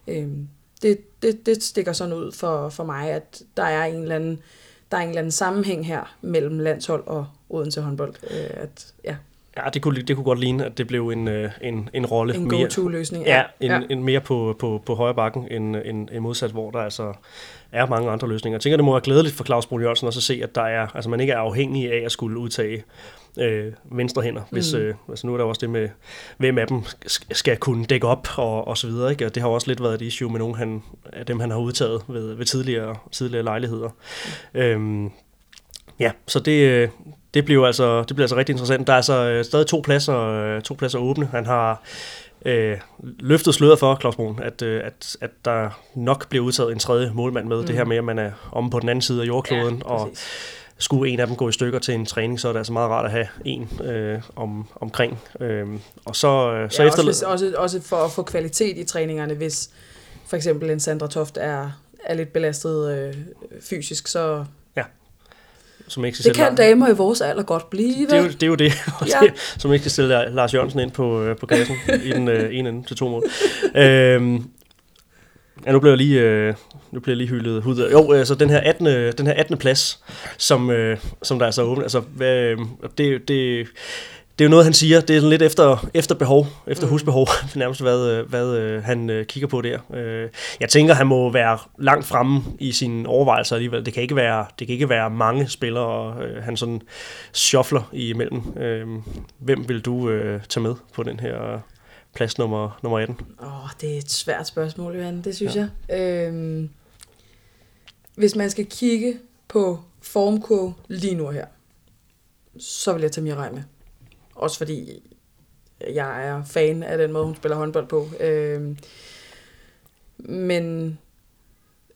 Øh, det, det, det stikker sådan ud for, for mig, at der er en eller anden der er en eller anden sammenhæng her mellem landshold og Odense håndbold. Øh, at, ja. Ja, det kunne, det kunne godt ligne, at det blev en, øh, en, en rolle. En go-to-løsning. Ja, en, ja. En mere på, på, på højre bakken end, end, end modsat, hvor der altså er mange andre løsninger. Jeg tænker, det må være glædeligt for Claus Brun Jørgensen også at se, at der er, altså man ikke er afhængig af at skulle udtage øh, venstre hænder. Hvis, mm. øh, altså nu er der også det med, hvem af dem skal kunne dække op og, og så videre. Ikke? Og det har også lidt været et issue med nogle han, af dem, han har udtaget ved, ved tidligere, tidligere lejligheder. Mm. Øhm, ja, så det, det bliver altså, det bliver altså rigtig interessant. Der er altså øh, stadig to pladser, øh, to pladser åbne. Han har øh, løftet sløret for, Claus Brun, at, øh, at, at der nok bliver udtaget en tredje målmand med. Mm. Det her med, at man er om på den anden side af jordkloden, ja, og skulle en af dem gå i stykker til en træning, så er det altså meget rart at have en øh, om, omkring. Øh, og så, øh, så ja, efter... Også, også, også for at få kvalitet i træningerne, hvis for eksempel en Sandra Toft er, er lidt belastet øh, fysisk, så som ikke skal det kan damer i vores alder godt blive. Det er jo det, er jo det, ja. (laughs) det som ikke skal stille Lars Jørgensen ind på, øh, på gassen i den øh, ene ende til to mål. (laughs) øhm, ja, nu bliver jeg lige, øh, nu bliver jeg lige hyldet hud. Jo, altså den her 18. Den her 18. plads, som, øh, som der er så åbent, altså, hvad, det, det, det er jo noget, han siger. Det er lidt efter, efter behov, efter mm. husbehov, (laughs) nærmest hvad, øh, hvad øh, han øh, kigger på der. Jeg tænker, han må være langt fremme i sine overvejelser alligevel. Det kan ikke være, det kan ikke være mange spillere, han sådan shuffler imellem. Hvem vil du tage med på den her plads nummer, nummer 18? Åh, oh, det er et svært spørgsmål, Johan. Det synes ja. jeg. Øhm, hvis man skal kigge på formkurve lige nu her, så vil jeg tage Mirai med. Også fordi jeg er fan af den måde, hun spiller håndbold på. Øh, men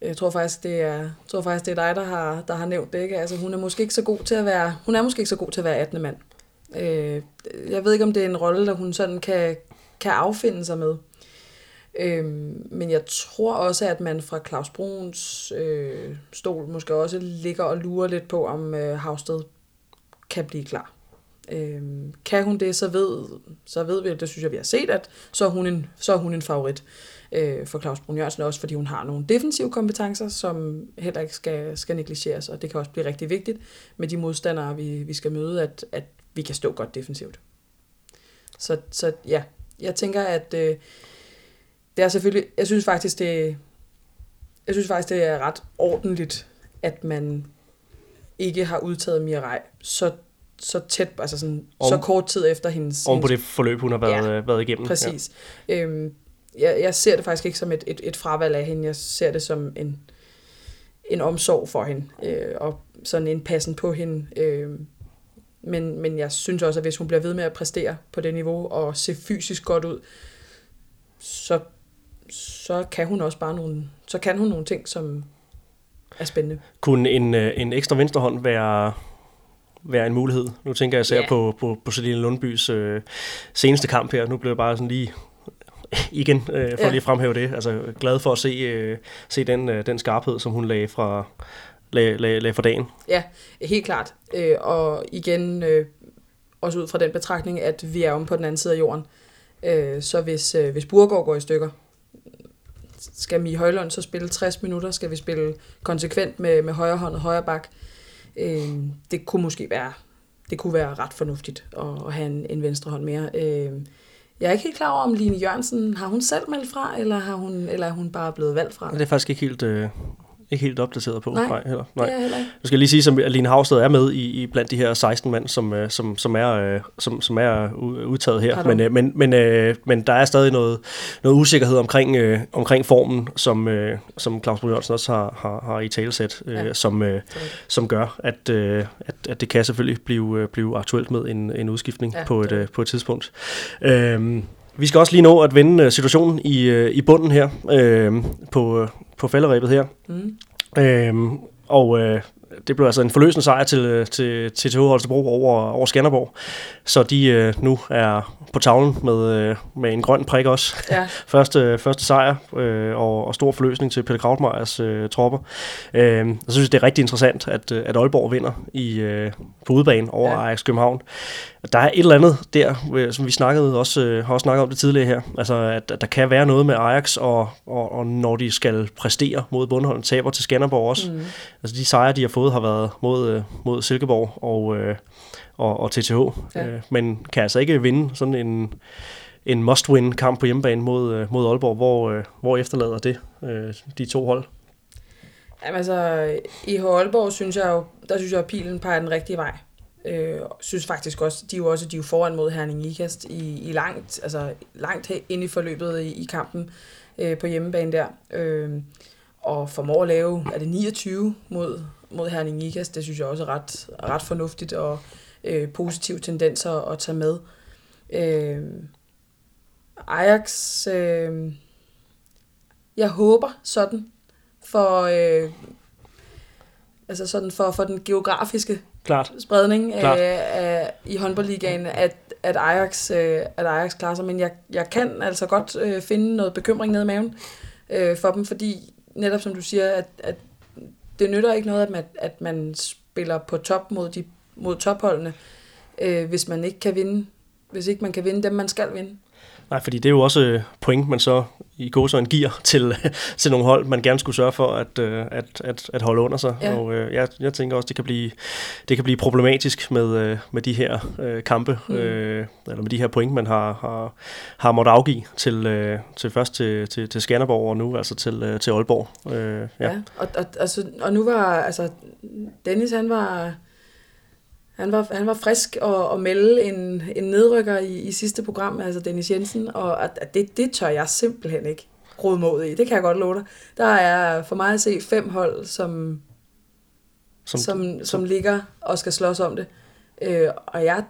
jeg tror faktisk, det er, jeg tror faktisk, det er dig, der har, der har nævnt det. Ikke? Altså, hun er måske ikke så god til at være, hun er måske ikke så god til at være 18. mand. Øh, jeg ved ikke, om det er en rolle, der hun sådan kan, kan affinde sig med. Øh, men jeg tror også, at man fra Claus Bruns øh, stol måske også ligger og lurer lidt på, om øh, Havsted kan blive klar. Øhm, kan hun det, så ved, så ved vi, det synes jeg, vi har set, at så er hun en, så er hun en favorit øh, for Claus Brun Jørgensen, også fordi hun har nogle defensive kompetencer, som heller ikke skal, skal negligeres, og det kan også blive rigtig vigtigt med de modstandere, vi, vi skal møde, at, at vi kan stå godt defensivt. Så, så ja, jeg tænker, at øh, det er selvfølgelig, jeg synes faktisk, det, jeg synes faktisk, det er ret ordentligt, at man ikke har udtaget Mirai så så tæt, altså sådan, om, så kort tid efter hendes... Om på det forløb, hun har været, ja, været igennem. Præcis. Ja. Øhm, jeg, jeg ser det faktisk ikke som et, et, et fravalg af hende, jeg ser det som en, en omsorg for hende, øh, og sådan en passen på hende. Øh, men, men jeg synes også, at hvis hun bliver ved med at præstere på det niveau, og se fysisk godt ud, så, så kan hun også bare nogle, så kan hun nogle ting, som er spændende. Kunne en, øh, en ekstra venstrehånd være være en mulighed. Nu tænker jeg især yeah. på, på, på Celine Lundbys øh, seneste kamp her. Nu blev jeg bare sådan lige igen, øh, for ja. lige at fremhæve det. Altså glad for at se, øh, se den, øh, den skarphed, som hun lagde fra, lag, lag, lag for dagen. Ja, helt klart. Øh, og igen, øh, også ud fra den betragtning, at vi er om på den anden side af jorden. Øh, så hvis, øh, hvis Burgård går i stykker, skal Mie Højlund så spille 60 minutter? Skal vi spille konsekvent med, med højre hånd og højre bak? Øh, Øh, det kunne måske være, det kunne være ret fornuftigt at, at have en, en venstre hånd mere. Øh, jeg, Jeg er ikke helt klar over, om Line Jørgensen, har hun selv meldt fra, eller, har hun, eller er hun bare blevet valgt fra? Det er faktisk ikke helt, øh, ikke helt opdateret på. Nej, Nej, heller. Nej. Det er heller ikke. Nu skal jeg lige sige, at Line Havsted er med i, i blandt de her 16 mand, som, øh, som, som, er, øh, som, som er udtaget her. Pardon. Men, øh, men, men, øh, men der er stadig noget, noget usikkerhed omkring, øh, omkring formen, som, øh, som Claus Brun Jørgensen også har, har, har i talesæt, øh, Ja. som, øh, som gør, at, øh, at, at det kan selvfølgelig blive, blive aktuelt med en, en udskiftning Ja, på, et, øh, på et tidspunkt. Øh, vi skal også lige nå at vende situationen i, i bunden her, øh, på, på falderæbet her. Mm. Øhm, og øh, det blev altså en forløsende sejr til, øh, til, til TH Holstebro over, over Skanderborg. Så de øh, nu er på tavlen med, øh, med en grøn prik også. Ja, (laughs) Første, første sejr øh, og, og stor forløsning til Peter Krautmeyers øh, tropper. Øh, jeg synes, det er rigtig interessant, at, øh, at Aalborg vinder i, øh, på udebane over ja. Ajax København. Der er et eller andet der, øh, som vi snakkede også, øh, har også snakket om det tidligere her. Altså, at, at der kan være noget med Ajax, og, og, og når de skal præstere mod Bundholm, taber til Skanderborg også. mm. Altså de sejre, de har fået, har været mod, øh, mod Silkeborg og, øh, og, og TTH, Ja. øh, men kan altså ikke vinde sådan en, en must-win-kamp på hjemmebane mod, mod Aalborg, hvor, hvor efterlader det de to hold. Jamen altså, i Aalborg synes jeg jo, der synes jeg, at pilen peger den rigtige vej. Øh, synes faktisk også, de er jo også de er jo foran mod Herning Ikast i, i langt, altså langt ind i forløbet i, i kampen øh, på hjemmebane der. Øh, og formår at lave, er det 29 mod, mod Herning Ikast, det synes jeg også er ret, ret fornuftigt og øh, positive tendenser at tage med. Øh, Ajax, øh, jeg håber sådan, for, øh, altså sådan for, for den geografiske Klart. spredning Klart. af, af, i håndboldligaen, at, at, Ajax, øh, at Ajax klarer sig. Men jeg, jeg kan altså godt øh, finde noget bekymring nede i maven øh, for dem, fordi netop som du siger, at, at det nytter ikke noget, at man, at man spiller på top mod, de, mod topholdene, øh, hvis man ikke kan vinde, hvis ikke man kan vinde dem, man skal vinde. Nej, fordi det er jo også øh, point, man så i gåsøjne giver til, (laughs) til nogle hold, man gerne skulle sørge for at, øh, at, at, at holde under sig. Ja. Og øh, jeg, jeg tænker også, det kan blive, det kan blive problematisk med, øh, med de her øh, kampe, mm. øh, eller med de her point, man har, har, har måttet afgive til, øh, til først til, til, til Skanderborg, og nu altså til, øh, til Aalborg. Øh, ja. Ja, og, og, altså, og nu var, altså, Dennis, han var, han var, han var frisk og, og melde en, en nedrykker i, i sidste program, altså Dennis Jensen, og at, det, det tør jeg simpelthen ikke råde mod i. Det kan jeg godt love dig. Der er for mig at se fem hold, som, som, som, som ligger og skal slås om det. Øh, og jeg,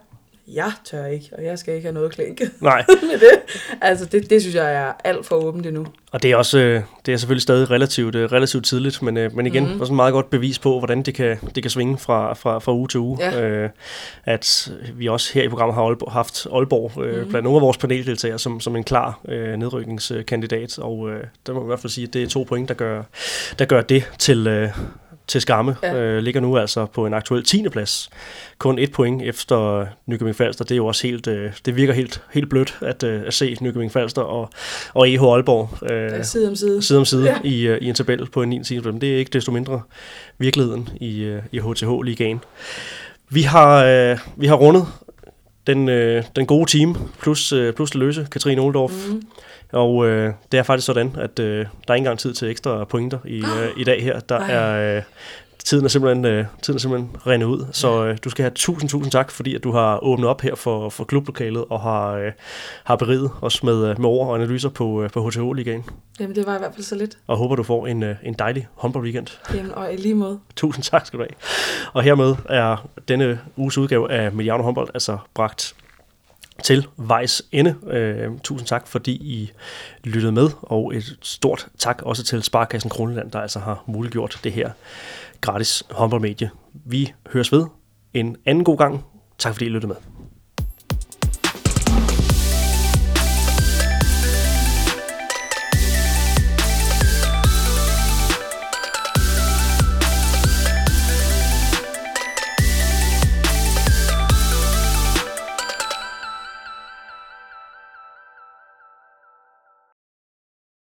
jeg tør ikke, og jeg skal ikke have noget klink Nej, (laughs) med det. Altså, det, det synes jeg er alt for åbent endnu. Og det er også øh, det er selvfølgelig stadig relativt, øh, relativt tidligt, men, øh, men igen, mm. også et meget godt bevis på, hvordan det kan, det kan svinge fra, fra, fra uge til uge. Ja. Øh, at vi også her i programmet har Aalborg, haft Aalborg øh, mm. blandt nogle af vores paneldeltagere som, som en klar øh, nedrykningskandidat, og øh, der må man i hvert fald sige, at det er to point, der gør, der gør det til, øh, til skamme. Ja. Øh, ligger nu altså på en aktuel 10. plads. Kun et point efter Nykøbing Falster. Det er jo også helt, øh, det virker helt, helt blødt at, øh, at se Nykøbing Falster og, og EH Aalborg øh, Ja. Side om side. side om side Ja. i, øh, i en tabel på en 9. side. Men det er ikke desto mindre virkeligheden i, øh, i HTH-ligaen. Vi har, øh, vi har rundet den, øh, den gode team, plus, øh, plus det løse, Katrine Oldorf. Mm. Og øh, det er faktisk sådan, at øh, der er ikke engang tid til ekstra pointer i, (gasps) øh, i dag her. Der Ej. er... Øh, Tiden er simpelthen, øh, tiden er simpelthen rendet ud, så øh, du skal have tusind, tusind tak, fordi at du har åbnet op her for, for klublokalet og har, øh, har beriget os med, øh, med ord og analyser på, øh, på HTH-ligaen. Jamen, det var i hvert fald så lidt. Og håber, du får en, øh, en dejlig håndboldweekend. Jamen, og i lige måde. Tusind tak skal du have. Og hermed er denne uges udgave af Mediano Håndbold altså bragt til vejs ende. Øh, tusind tak, fordi I lyttede med, og et stort tak også til Sparkassen Kroneland, der altså har muliggjort det her gratis håndboldmedie. Vi høres ved en anden god gang. Tak fordi I lyttede med.